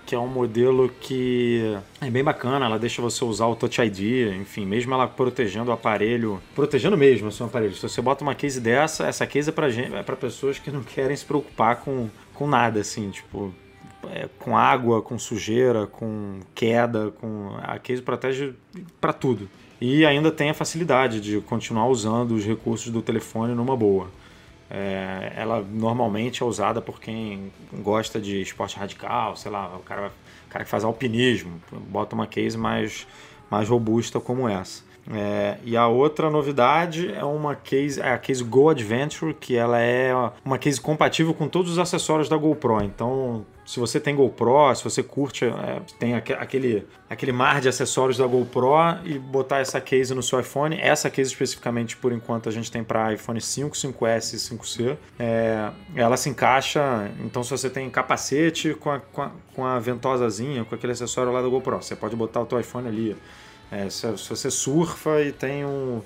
que é um modelo que é bem bacana, ela deixa você usar o Touch ID, enfim, mesmo ela protegendo o aparelho, protegendo mesmo o seu aparelho. Se você bota uma case dessa, essa case é gente, é pra pessoas que não querem se preocupar com, com nada, assim, tipo, é, com água, com sujeira, com queda, com a case protege para tudo. E ainda tem a facilidade de continuar usando os recursos do telefone numa boa. É, ela normalmente é usada por quem gosta de esporte radical, sei lá, o cara, o cara que faz alpinismo, bota uma case mais, mais robusta como essa. É, e a outra novidade é uma case, é a case Go Adventure, que ela é uma case compatível com todos os acessórios da GoPro. Então, se você tem GoPro, se você curte, é, tem aque- aquele, aquele mar de acessórios da GoPro e botar essa case no seu iPhone, essa case especificamente por enquanto a gente tem para iPhone 5, 5S e 5C, é, ela se encaixa. Então, se você tem capacete com a, com, a, com a ventosazinha, com aquele acessório lá da GoPro, você pode botar o teu iPhone ali. É, se, se você surfa e tem um.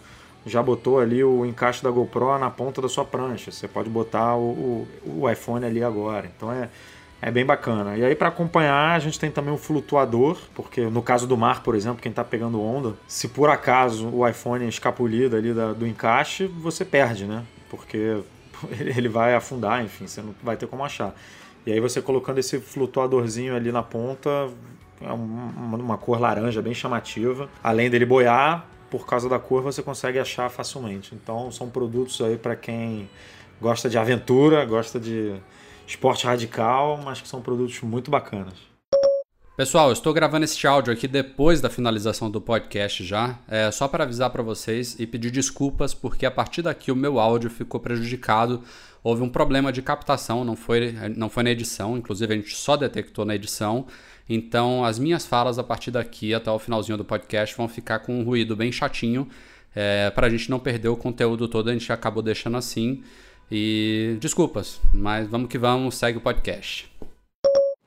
Já botou ali o encaixe da GoPro na ponta da sua prancha. Você pode botar o, o, o iPhone ali agora. Então é, é bem bacana. E aí, para acompanhar, a gente tem também o flutuador, porque no caso do mar, por exemplo, quem está pegando onda, se por acaso o iPhone escapulir dali da, do encaixe, você perde, né? Porque (laughs) ele vai afundar, enfim, você não vai ter como achar. E aí, você colocando esse flutuadorzinho ali na ponta, é um- uma, uma cor laranja bem chamativa. Além dele boiar, por causa da cor você consegue achar facilmente. Então são produtos aí para quem gosta de aventura, gosta de esporte radical, mas que são produtos muito bacanas. Pessoal, estou gravando este áudio aqui depois da finalização do podcast já, é só para avisar para vocês e pedir desculpas porque a partir daqui o meu áudio ficou prejudicado. Houve um problema de captação, não foi, não foi na edição, inclusive a gente só detectou na edição. Então as minhas falas a partir daqui até o finalzinho do podcast vão ficar com um ruído bem chatinho. É, para a gente não perder o conteúdo todo, a gente acabou deixando assim. E desculpas, mas vamos que vamos, segue o podcast.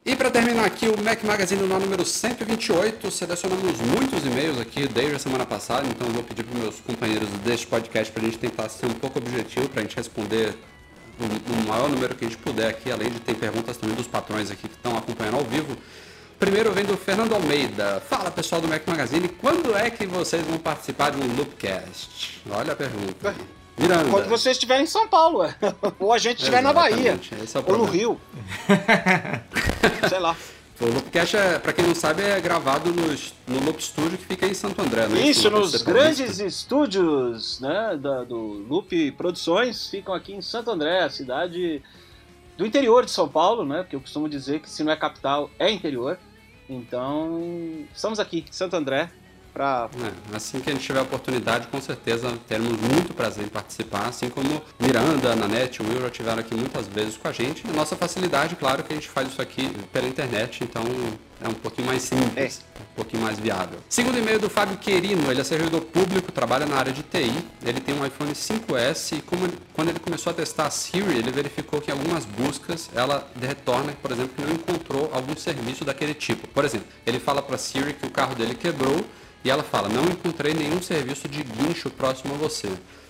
E para terminar aqui o Mac Magazine no número 128, selecionamos muitos e-mails aqui desde a semana passada, então eu vou pedir para meus companheiros deste podcast para a gente tentar ser um pouco objetivo, para a gente responder o, o, maior número que a gente puder aqui, além de ter perguntas também dos patrões aqui que estão acompanhando ao vivo. Primeiro vem do Fernando Almeida. Fala pessoal do Mac Magazine, quando é que vocês vão participar de um Loopcast? Olha a pergunta. Miranda. Quando você estiver em São Paulo, (laughs) ou a gente estiver na Bahia, é ou no Rio. (laughs) Sei lá. O Loopcast, é, pra quem não sabe, é gravado no, no Loop Studio que fica em Santo André, né? Isso, nos grandes estúdios né, da, do Loop Produções, ficam aqui em Santo André, a cidade do interior de São Paulo, né? Porque eu costumo dizer que se não é capital, é interior. Então, estamos aqui, Santo André, Pra... É, assim que a gente tiver a oportunidade, com certeza teremos muito prazer em participar, assim como Miranda, Nanete e Will já estiveram aqui muitas vezes com a gente. A nossa facilidade, claro, que a gente faz isso aqui pela internet, então é um pouquinho mais simples, é. um pouquinho mais viável. Segundo e-mail do Fábio Querino, ele é servidor público, trabalha na área de TI, ele tem um iPhone 5S e como, quando ele começou a testar a Siri, ele verificou que em algumas buscas ela retorna, por exemplo, que não encontrou algum serviço daquele tipo. Por exemplo, ele fala para Siri que o carro dele quebrou e ela fala, não encontrei nenhum serviço de guincho próximo a você.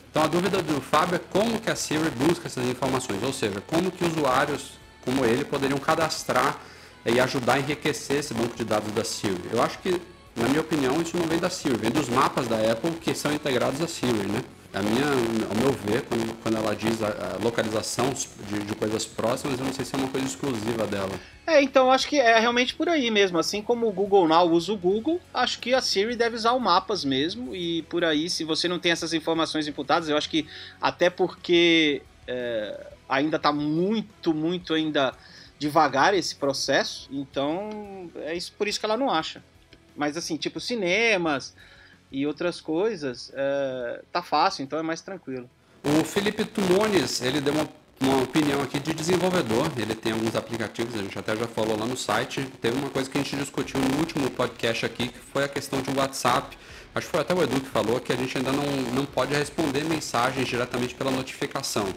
Então a dúvida do Fábio é como que a Siri busca essas informações, ou seja, como que usuários como ele poderiam cadastrar e ajudar a enriquecer esse banco de dados da Siri. Eu acho que, na minha opinião, isso não vem da Siri, vem dos mapas da Apple que são integrados à Siri, né? A minha, ao meu ver, quando, quando ela diz a, a localização de, de, coisas próximas, eu não sei se é uma coisa exclusiva dela. É, então acho que é realmente por aí mesmo. Assim como o Google Now usa o Google, acho que a Siri deve usar o Mapas mesmo. E por aí, se você não tem essas informações imputadas, eu acho que até porque é, ainda está muito, muito ainda devagar esse processo. Então é isso, por isso que ela não acha. Mas assim, tipo cinemas e outras coisas, é, tá fácil, então é mais tranquilo. O Felipe Tumones, ele deu uma, uma opinião aqui de desenvolvedor, ele tem alguns aplicativos, a gente até já falou lá no site, teve uma coisa que a gente discutiu no último podcast aqui, que foi a questão de WhatsApp, acho que foi até o Edu que falou, que a gente ainda não, não pode responder mensagens diretamente pela notificação.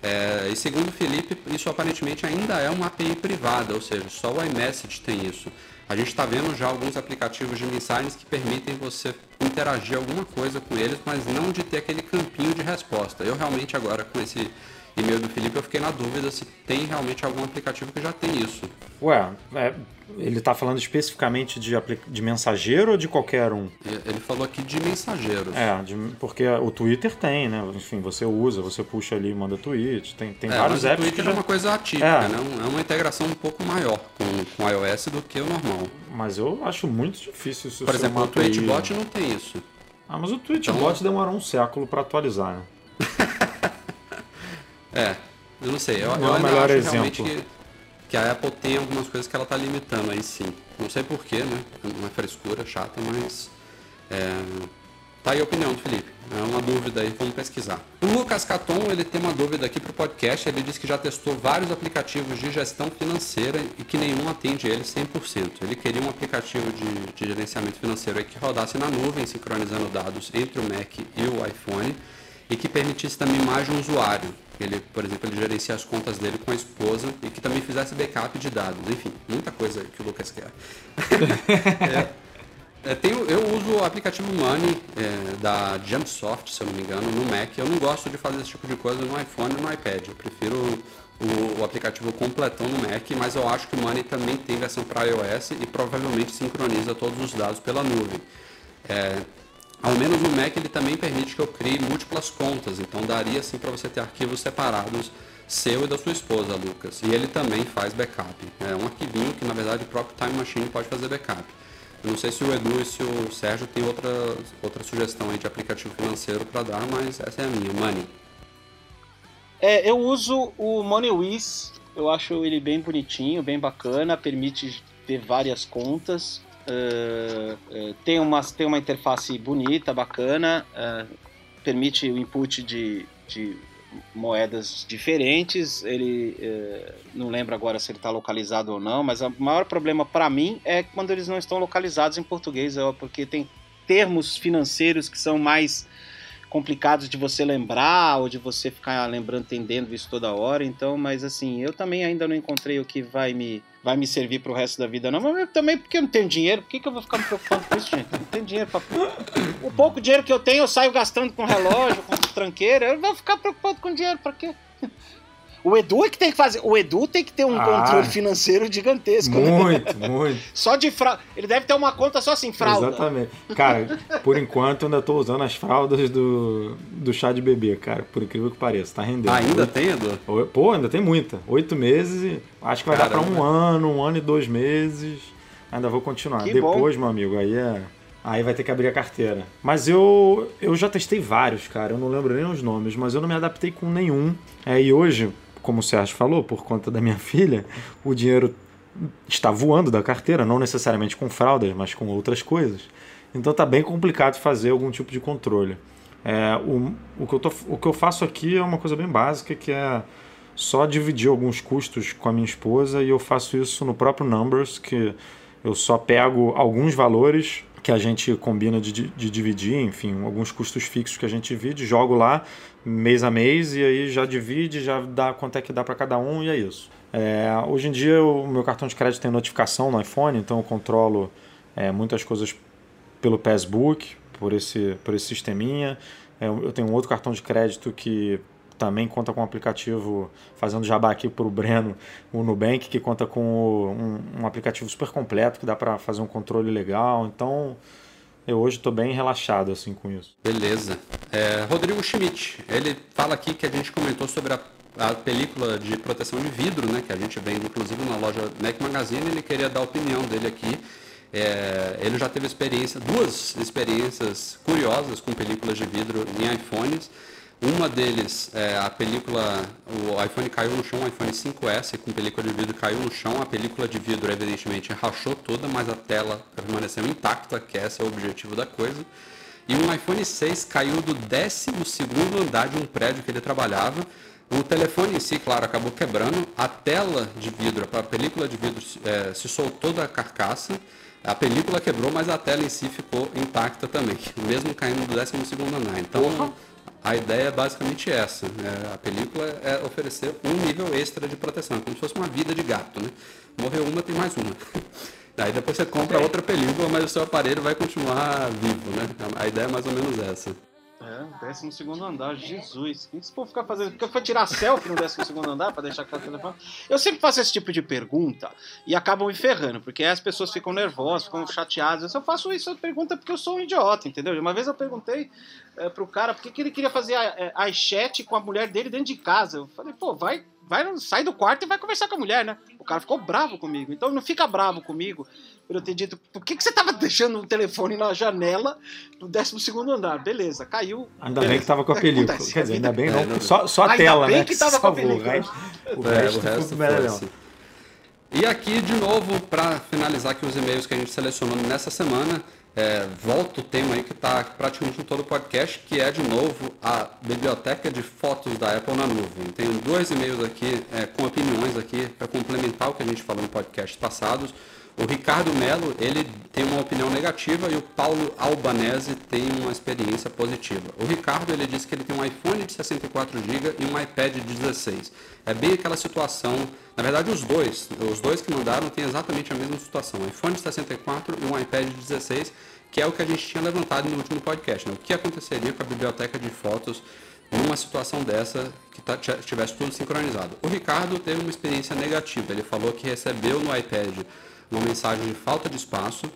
É, e segundo o Felipe, isso aparentemente ainda é uma API privada, ou seja, só o iMessage tem isso. A gente está vendo já alguns aplicativos de mensagens que permitem você interagir alguma coisa com eles, mas não de ter aquele campinho de resposta. Eu realmente agora com esse e-mail do Felipe eu fiquei na dúvida se tem realmente algum aplicativo que já tem isso. Ué, é, ele está falando especificamente de, de mensageiro ou de qualquer um? Ele falou aqui de mensageiros. É, de, porque o Twitter tem, né? Enfim, você usa, você puxa ali e manda tweet. Tem, tem é, vários apps. O Twitter já... é uma coisa atípica, é. né? É uma integração um pouco maior com, com iOS do que o normal. Mas eu acho muito difícil isso Por exemplo, o Tweetbot não tem isso. Ah, mas o Tweetbot então... demorou um século para atualizar, né? É, eu não sei. Eu, não eu é o melhor acho exemplo. realmente que que a Apple tem algumas coisas que ela está limitando aí sim. Não sei porquê, né? É uma frescura chata, mas. É... Tá aí a opinião do Felipe. É uma dúvida aí, vamos pesquisar. O Lucas Caton, ele tem uma dúvida aqui para o podcast. Ele disse que já testou vários aplicativos de gestão financeira e que nenhum atende ele 100%. Ele queria um aplicativo de, de gerenciamento financeiro que rodasse na nuvem, sincronizando dados entre o Mac e o iPhone e que permitisse também mais de um usuário. Ele, por exemplo, ele gerencia as contas dele com a esposa e que também fizesse backup de dados. Enfim, muita coisa que o Lucas quer. (laughs) é, é, tenho, eu uso o aplicativo Money é, da Jumpsoft, se eu não me engano, no Mac. Eu não gosto de fazer esse tipo de coisa no iPhone e no iPad. Eu prefiro o, o, aplicativo completão no Mac, mas eu acho que o Money também tem versão para iOS e provavelmente sincroniza todos os dados pela nuvem. É, ao menos no Mac ele também permite que eu crie múltiplas contas, então daria assim para você ter arquivos separados seu e da sua esposa, Lucas. E ele também faz backup. É um arquivinho que na verdade o próprio Time Machine pode fazer backup. Eu não sei se o Edu e se o Sérgio tem outra, outra sugestão aí de aplicativo financeiro para dar, mas essa é a minha, Money. É, eu uso o MoneyWiz, eu acho ele bem bonitinho, bem bacana, permite ter várias contas. Uh, uh, tem, uma, tem uma interface bonita, bacana, uh, permite o input de, de moedas diferentes. Ele não lembro agora se ele está localizado ou não, mas o maior problema para mim é quando eles não estão localizados em português, porque tem termos financeiros que são mais complicados de você lembrar ou de você ficar lembrando, entendendo isso toda hora. Então, mas assim, eu também ainda não encontrei o que vai me vai me servir pro resto da vida, não. Mas também porque eu não tenho dinheiro, por que, que eu vou ficar me preocupando com isso, gente? Eu não tenho dinheiro pra. O pouco dinheiro que eu tenho, eu saio gastando com relógio, com tranqueira. Eu vou ficar preocupado com dinheiro, pra quê? O Edu é que tem que fazer. O Edu tem que ter um ah, controle financeiro gigantesco. Muito, né? (laughs) muito. Só de fralda. Ele deve ter uma conta só assim, fralda. Exatamente. Cara, por enquanto ainda tô usando as fraldas do, do chá de bebê, cara. Por incrível que pareça. Tá rendendo. Ah, ainda Oito... tem, Edu? Pô, ainda tem muita. Oito meses e acho que vai Caramba. dar pra um ano, um ano e dois meses. Ainda vou continuar. Que Depois, bom. meu amigo, aí é. Aí vai ter que abrir a carteira. Mas eu, eu já testei vários, cara. Eu não lembro nem os nomes, mas eu não me adaptei com nenhum. É, e hoje, como o Sérgio falou, por conta da minha (laughs) filha, o dinheiro está voando da carteira, não necessariamente com fraldas, mas com outras coisas. Então está bem complicado fazer algum tipo de controle. É, o, o, que eu tô, o que eu faço aqui é uma coisa bem básica, que é só dividir alguns custos com a minha esposa e eu faço isso no próprio Numbers, que eu só pego alguns valores que a gente combina de, de, dividir, enfim, alguns custos fixos que a gente divide, jogo lá mês a mês e aí já divide, já dá quanto é que dá para cada um e é isso. É, hoje em dia o meu cartão de crédito tem notificação no iPhone, então eu controlo é, muitas coisas pelo Passbook, por esse, por esse sisteminha. É, eu tenho um outro cartão de crédito que também conta com um aplicativo, fazendo jabá aqui para o Breno, o Nubank, que conta com um, um aplicativo super completo, que dá para fazer um controle legal. Então, eu hoje estou bem relaxado assim com isso. Beleza. É, Rodrigo Schmidt, ele fala aqui que a gente comentou sobre a, a, película de proteção de vidro, né, que a gente vende inclusive na loja Mac Magazine, ele queria dar a opinião dele aqui. É, ele já teve experiência, duas experiências curiosas com películas de vidro em iPhones. Uma deles, é, a película, o iPhone caiu no chão, o iPhone 5S com película de vidro caiu no chão, a película de vidro evidentemente rachou toda, mas a tela permaneceu intacta, que esse é o objetivo da coisa. E um iPhone 6 caiu do 12 andar de um prédio que ele trabalhava. O telefone em si, claro, acabou quebrando. A tela de vidro, a película de vidro é, se soltou da carcaça. A película quebrou, mas a tela em si ficou intacta também, (laughs) mesmo caindo do 12 andar. Então, a ideia é basicamente essa. Né? A película é oferecer um nível extra de proteção, como se fosse uma vida de gato. Né? Morreu uma, tem mais uma. (laughs) Aí depois você compra outra película, mas o seu aparelho vai continuar vivo. Né? A ideia é mais ou menos essa. É, décimo segundo andar, Jesus. O que esse povo ficar fazendo? Porque foi tirar selfie no décimo segundo andar para deixar aquele telefone? Eu sempre faço esse tipo de pergunta e acabam me ferrando, porque as pessoas ficam nervosas, ficam chateadas. Eu faço isso, eu pergunta porque eu sou um idiota, entendeu? Uma vez eu perguntei é, pro cara por que, ele queria fazer a, chat com a mulher dele dentro de casa. Eu falei, pô, vai, vai, sai do quarto e vai conversar com a mulher, né? O cara ficou bravo comigo. Então não fica bravo comigo por eu ter dito, por que, que você tava (laughs) deixando o telefone na janela do 12 andar? Beleza, caiu. Ainda beleza. bem que tava com a película. Acontece, Quer dizer, ainda bem não, é, só, só a ainda tela, bem né? que tava (laughs) com a película. O resto, o é, resto, o resto melhor. E aqui, de novo, para finalizar aqui os e-mails que a gente selecionou nessa semana, é, volta o tema aí que está praticamente em todo o podcast, que é de novo a biblioteca de fotos da Apple na nuvem. Tenho dois e-mails aqui é, com opiniões aqui para complementar o que a gente falou no podcast passados. O Ricardo Melo, ele tem uma opinião negativa e o Paulo Albanese tem uma experiência positiva. O Ricardo, ele disse que ele tem um iPhone de 64 GB e um iPad de 16. É bem aquela situação, na verdade os dois, os dois que mandaram têm exatamente a mesma situação. Um iPhone de 64 e um iPad de 16, que é o que a gente tinha levantado no último podcast. Né? O que aconteceria com a biblioteca de fotos numa situação dessa que tá, tivesse tudo sincronizado. O Ricardo teve uma experiência negativa. Ele falou que recebeu no iPad uma mensagem de falta de espaço,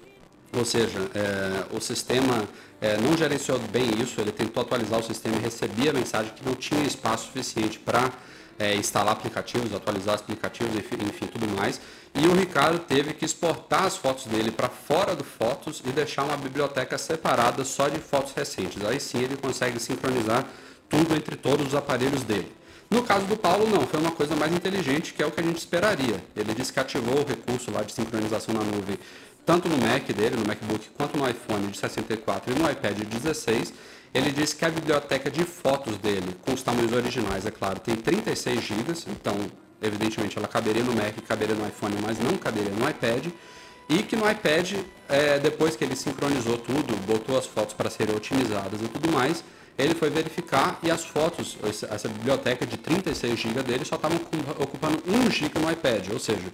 ou seja, é, o sistema é, não gerenciou bem isso, ele tentou atualizar o sistema e recebia a mensagem que não tinha espaço suficiente para é, instalar aplicativos, atualizar aplicativos, enfim, enfim, tudo mais. E o Ricardo teve que exportar as fotos dele para fora do Fotos e deixar uma biblioteca separada só de fotos recentes. Aí sim ele consegue sincronizar tudo entre todos os aparelhos dele. No caso do Paulo, não, foi uma coisa mais inteligente, que é o que a gente esperaria. Ele disse que ativou o recurso lá de sincronização na nuvem, tanto no Mac dele, no MacBook, quanto no iPhone de 64 e no iPad de 16. Ele disse que a biblioteca de fotos dele, com os tamanhos originais, é claro, tem 36 GB, então, evidentemente, ela caberia no Mac, caberia no iPhone, mas não caberia no iPad. E que no iPad, é, depois que ele sincronizou tudo, botou as fotos para serem otimizadas e tudo mais, ele foi verificar e as fotos, essa biblioteca de 36 GB dele só estavam ocupando 1 GB no iPad, ou seja,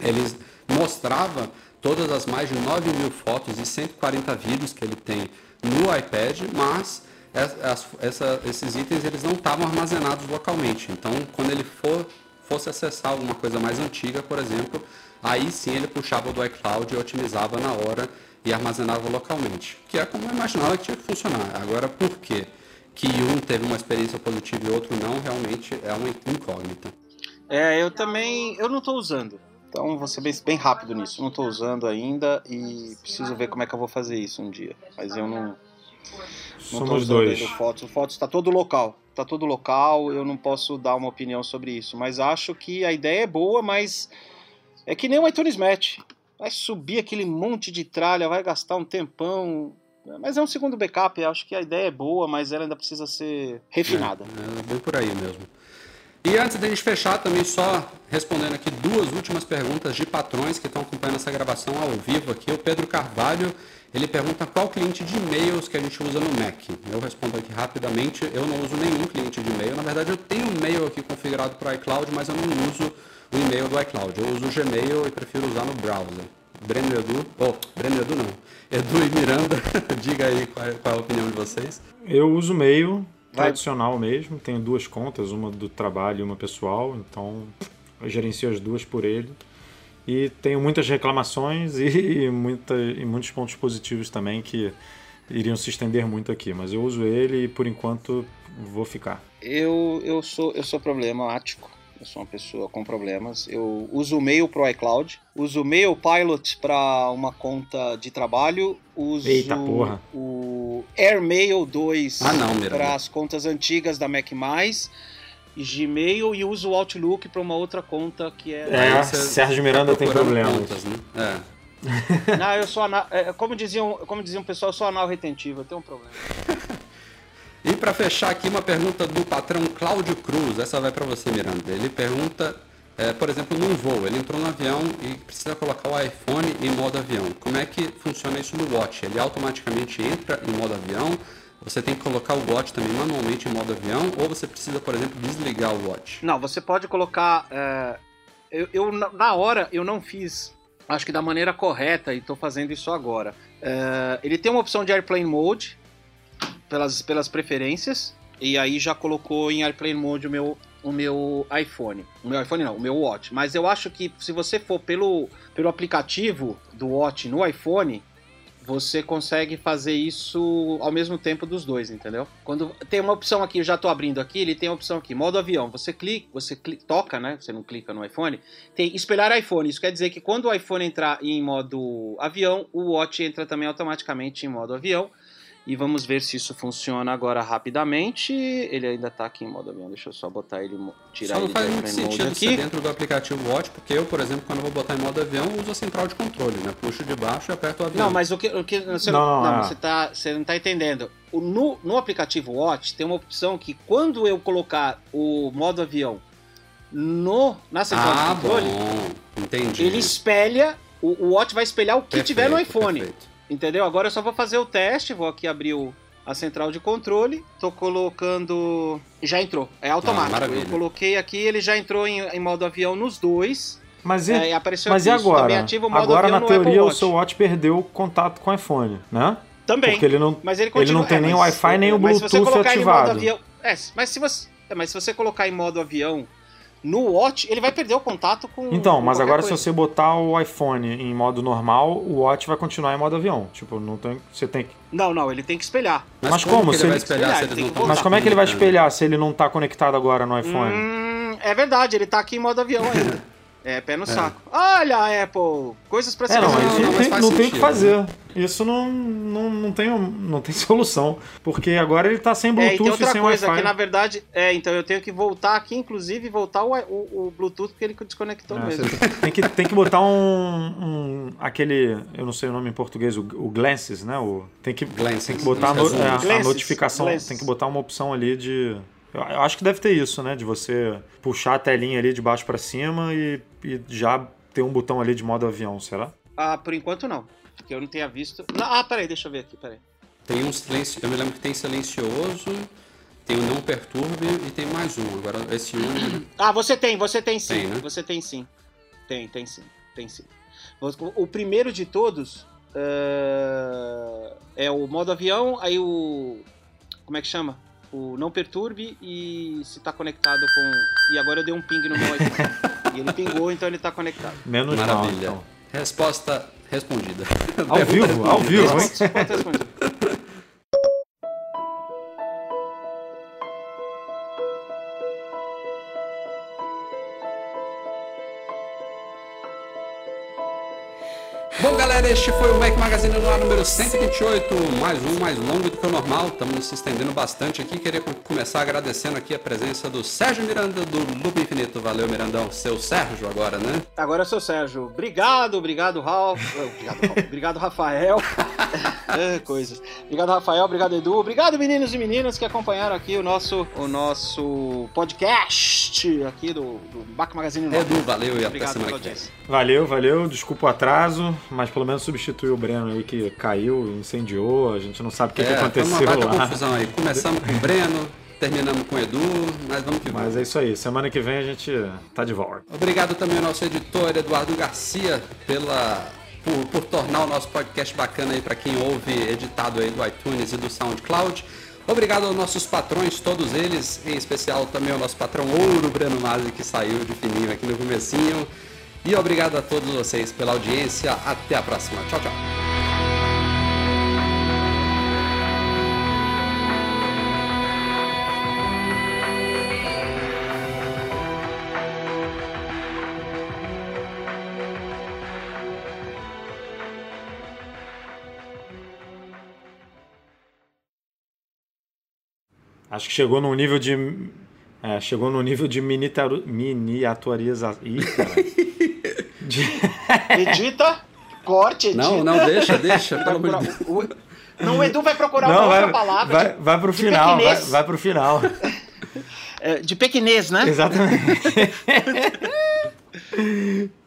ele mostrava todas as mais de 9 mil fotos e 140 vídeos que ele tem no iPad, mas es- as- essa- esses itens eles não estavam armazenados localmente. Então, quando ele for, fosse acessar alguma coisa mais antiga, por exemplo, aí sim ele puxava do iCloud e otimizava na hora e armazenava localmente. Que é como eu imaginava que tinha que funcionar. Agora, por quê? Que um teve uma experiência positiva e outro não, realmente é uma incógnita. É, eu também. Eu não tô usando. Então vou ser bem, bem rápido nisso. Não tô usando ainda e preciso ver como é que eu vou fazer isso um dia. Mas eu não. Não Somos usando dois. Fotos. O Fotos tá todo local. Tá todo local, eu não posso dar uma opinião sobre isso. Mas acho que a ideia é boa, mas. É que nem o iTunes Match. Vai subir aquele monte de tralha, vai gastar um tempão. Mas é um segundo backup, acho que a ideia é boa, mas ela ainda precisa ser refinada. É, é bem por aí mesmo. E antes da gente fechar, também só respondendo aqui duas últimas perguntas de patrões que estão acompanhando essa gravação ao vivo aqui. O Pedro Carvalho, ele pergunta qual cliente de e-mails que a gente usa no Mac. Eu respondo aqui rapidamente, eu não uso nenhum cliente de e-mail. Na verdade, eu tenho um e-mail aqui configurado para iCloud, mas eu não uso o e-mail do iCloud. Eu uso o Gmail e prefiro usar no browser. Breno e Edu, oh, Breno e Edu não, Edu e Miranda, (laughs) diga aí qual é, qual é a opinião de vocês. Eu uso meio Vai. tradicional mesmo, tenho duas contas, uma do trabalho e uma pessoal, então eu gerencio as duas por ele. E tenho muitas reclamações (laughs) e, muita, e muitos pontos positivos também que iriam se estender muito aqui, mas eu uso ele e por enquanto vou ficar. Eu, eu, sou, eu sou problemático. Eu sou uma pessoa com problemas. Eu uso o Mail pro iCloud, uso o Mail Pilot para uma conta de trabalho, uso Eita porra. o AirMail 2 Ah, para as contas antigas da Mac+, Gmail e uso o Outlook para uma outra conta que é... É, Sérgio Miranda tá tem problemas. contas, né? É. Não, eu sou anal... é, como diziam, como diziam o pessoal, eu sou anal retentivo, eu tenho um problema. (laughs) E para fechar aqui, uma pergunta do patrão Cláudio Cruz. Essa vai para você, Miranda. Ele pergunta, é, por exemplo, num voo. Ele entrou no avião e precisa colocar o iPhone em modo avião. Como é que funciona isso no Watch? Ele automaticamente entra em modo avião? Você tem que colocar o Watch também manualmente em modo avião? Ou você precisa, por exemplo, desligar o Watch? Não, você pode colocar. é, eu, eu, na- hora, eu não fiz, acho que da maneira correta, e estou fazendo isso agora. É, ele tem uma opção de Airplane Mode, pelas, pelas preferências, e aí já colocou em Airplane Mode o meu, o meu iPhone. O meu iPhone não, o meu Watch. Mas eu acho que se você for pelo, pelo aplicativo do Watch no iPhone. Você consegue fazer isso ao mesmo tempo dos dois, entendeu? Quando tem uma opção aqui, eu já tô abrindo aqui, ele tem a opção aqui, modo avião. Você clica, você cli- toca, né? Você não clica no iPhone. Tem espelhar iPhone. Isso quer dizer que quando o iPhone entrar em modo avião, o Watch entra também automaticamente em modo avião. E vamos ver se isso funciona agora rapidamente. Ele ainda tá aqui em modo avião. Deixa eu só botar ele, tirar Só não ele faz muito sentido ser aqui. dentro do aplicativo Watch, porque eu, por exemplo, quando eu vou botar em modo avião, uso a central de controle, né? Puxo de baixo e aperto o avião. Não, mas o que, o que você, Não, não, é. você, tá, você não tá entendendo. O- no, no aplicativo Watch tem uma opção que quando eu colocar o modo avião no, na central Ah, de controle, bom. Entendi. ele espelha, o, o Watch vai espelhar o que Perfeito, tiver no iPhone. perfeito. Entendeu? Agora eu só vou fazer o teste, vou aqui abrir o, a central de controle, tô colocando. Já entrou, é automático. Ah, eu coloquei aqui, ele já entrou em, em modo avião nos dois. Mas e, É, apareceu mas aqui, e agora? ativa o modo Agora, avião na teoria, o seu Watch perdeu o contato com o iPhone, né? Também. Porque ele não, Mas ele ele continua. não tem é, nem o Wi-Fi nem o Bluetooth ele ativado. avião, é, mas se você, é, mas se você colocar em modo avião no Watch, ele vai perder o contato com. Então, com mas agora coisa. se você botar o iPhone em modo normal, o Watch vai continuar em modo avião. Tipo, não tem, você tem que... Não, não, ele tem que espelhar. Mas como? que Se ele vai ele- espelhar se Ele Mas como é que ele vai espelhar se ele não tá conectado agora no iPhone? Hum, é verdade, ele tá aqui em modo avião ainda. (laughs) É, pé no saco. Olha, Apple, coisas pra se É, não, Mas mas não, isso não, tem, não tem o que fazer. isso não, não, não, tem, não tem (laughs) solução. Porque agora ele tá sem É, e Bluetooth tem e outra sem coisa, Wi-Fi. que na verdade. É, então eu tenho que voltar aqui, inclusive, voltar o, o, o Bluetooth, porque ele desconectou É, mesmo. tem, que, tem que botar um, um- aquele, eu não sei o nome em português, o, o Glances, né? O, tem, que, Glances. tem que botar a, no- é, a notificação, Glances. tem que botar uma opção ali de... Eu eu acho que deve ter isso, né? De você puxar a telinha ali de baixo pra cima e, e já ter um botão ali de modo avião, será? Ah, por enquanto não. Que eu não tenha visto. Não, ah, peraí, deixa eu ver aqui, peraí. Tem um silencio, eu me lembro que tem silencioso, tem o não perturbe e tem mais um. Agora esse um. (clears throat) Ah, você tem, você tem sim. Tem, né? Você tem sim. Tem, tem sim. Tem sim. O primeiro de todos eh, é o modo avião, aí o. Como é que chama? O não perturbe e se tá conectado com. E agora eu dei um ping no meu iPhone. (laughs) e ele pingou, então ele tá conectado. Menos mal, Maravilha. então. Resposta respondida. Ao vivo, ao vivo, hein? Resposta respondida. Galera, este foi o Mac Magazine no ar número 128, mais um, mais longo do que o normal. Estamos se estendendo bastante aqui. Queria co- começar agradecendo aqui a presença do Sérgio Miranda do Loop Infinito. Valeu, Mirandão. Seu Sérgio agora, né? Agora eu sou o Sérgio. Obrigado, obrigado, Ralf. Obrigado, Ralf. obrigado, Rafael. (laughs) É, coisas. Obrigado, Rafael. Obrigado, Edu. Obrigado, meninos e meninas que acompanharam aqui o nosso, o nosso podcast aqui do, do Bac Magazine Nova. Edu, valeu e até Obrigado semana pela que vem. audiência. Valeu, valeu. Desculpa o atraso, mas pelo menos substituiu o Breno aí que caiu, incendiou. A gente não sabe o que, que É, foi aconteceu uma baita lá. confusão aí. Começamos com o Breno, terminamos com o Edu, mas vamos que vamos. Mas é isso aí. Semana que vem a gente tá de volta. Obrigado também ao nosso editor Eduardo Garcia pela por, por tornar o nosso podcast bacana aí para quem ouve editado aí do iTunes e do SoundCloud. Obrigado aos nossos patrões, todos eles, em especial também ao nosso patrão Ouro, Breno Masi, que saiu de fininho aqui no comecinho. E obrigado a todos vocês pela audiência. Até a próxima. Tchau, tchau. Acho que chegou num nível de. É, chegou num nível de minitaru- miniaturização. Cara. (laughs) (laughs) Edita, corte, edita. Não, não, deixa, deixa, pelo amor de Deus. Não, o Edu vai procurar uma Não, outra vai, palavra. vai, de- vai pro de final, vai, vai pro final. É, de pequinês, né? Exatamente. (laughs)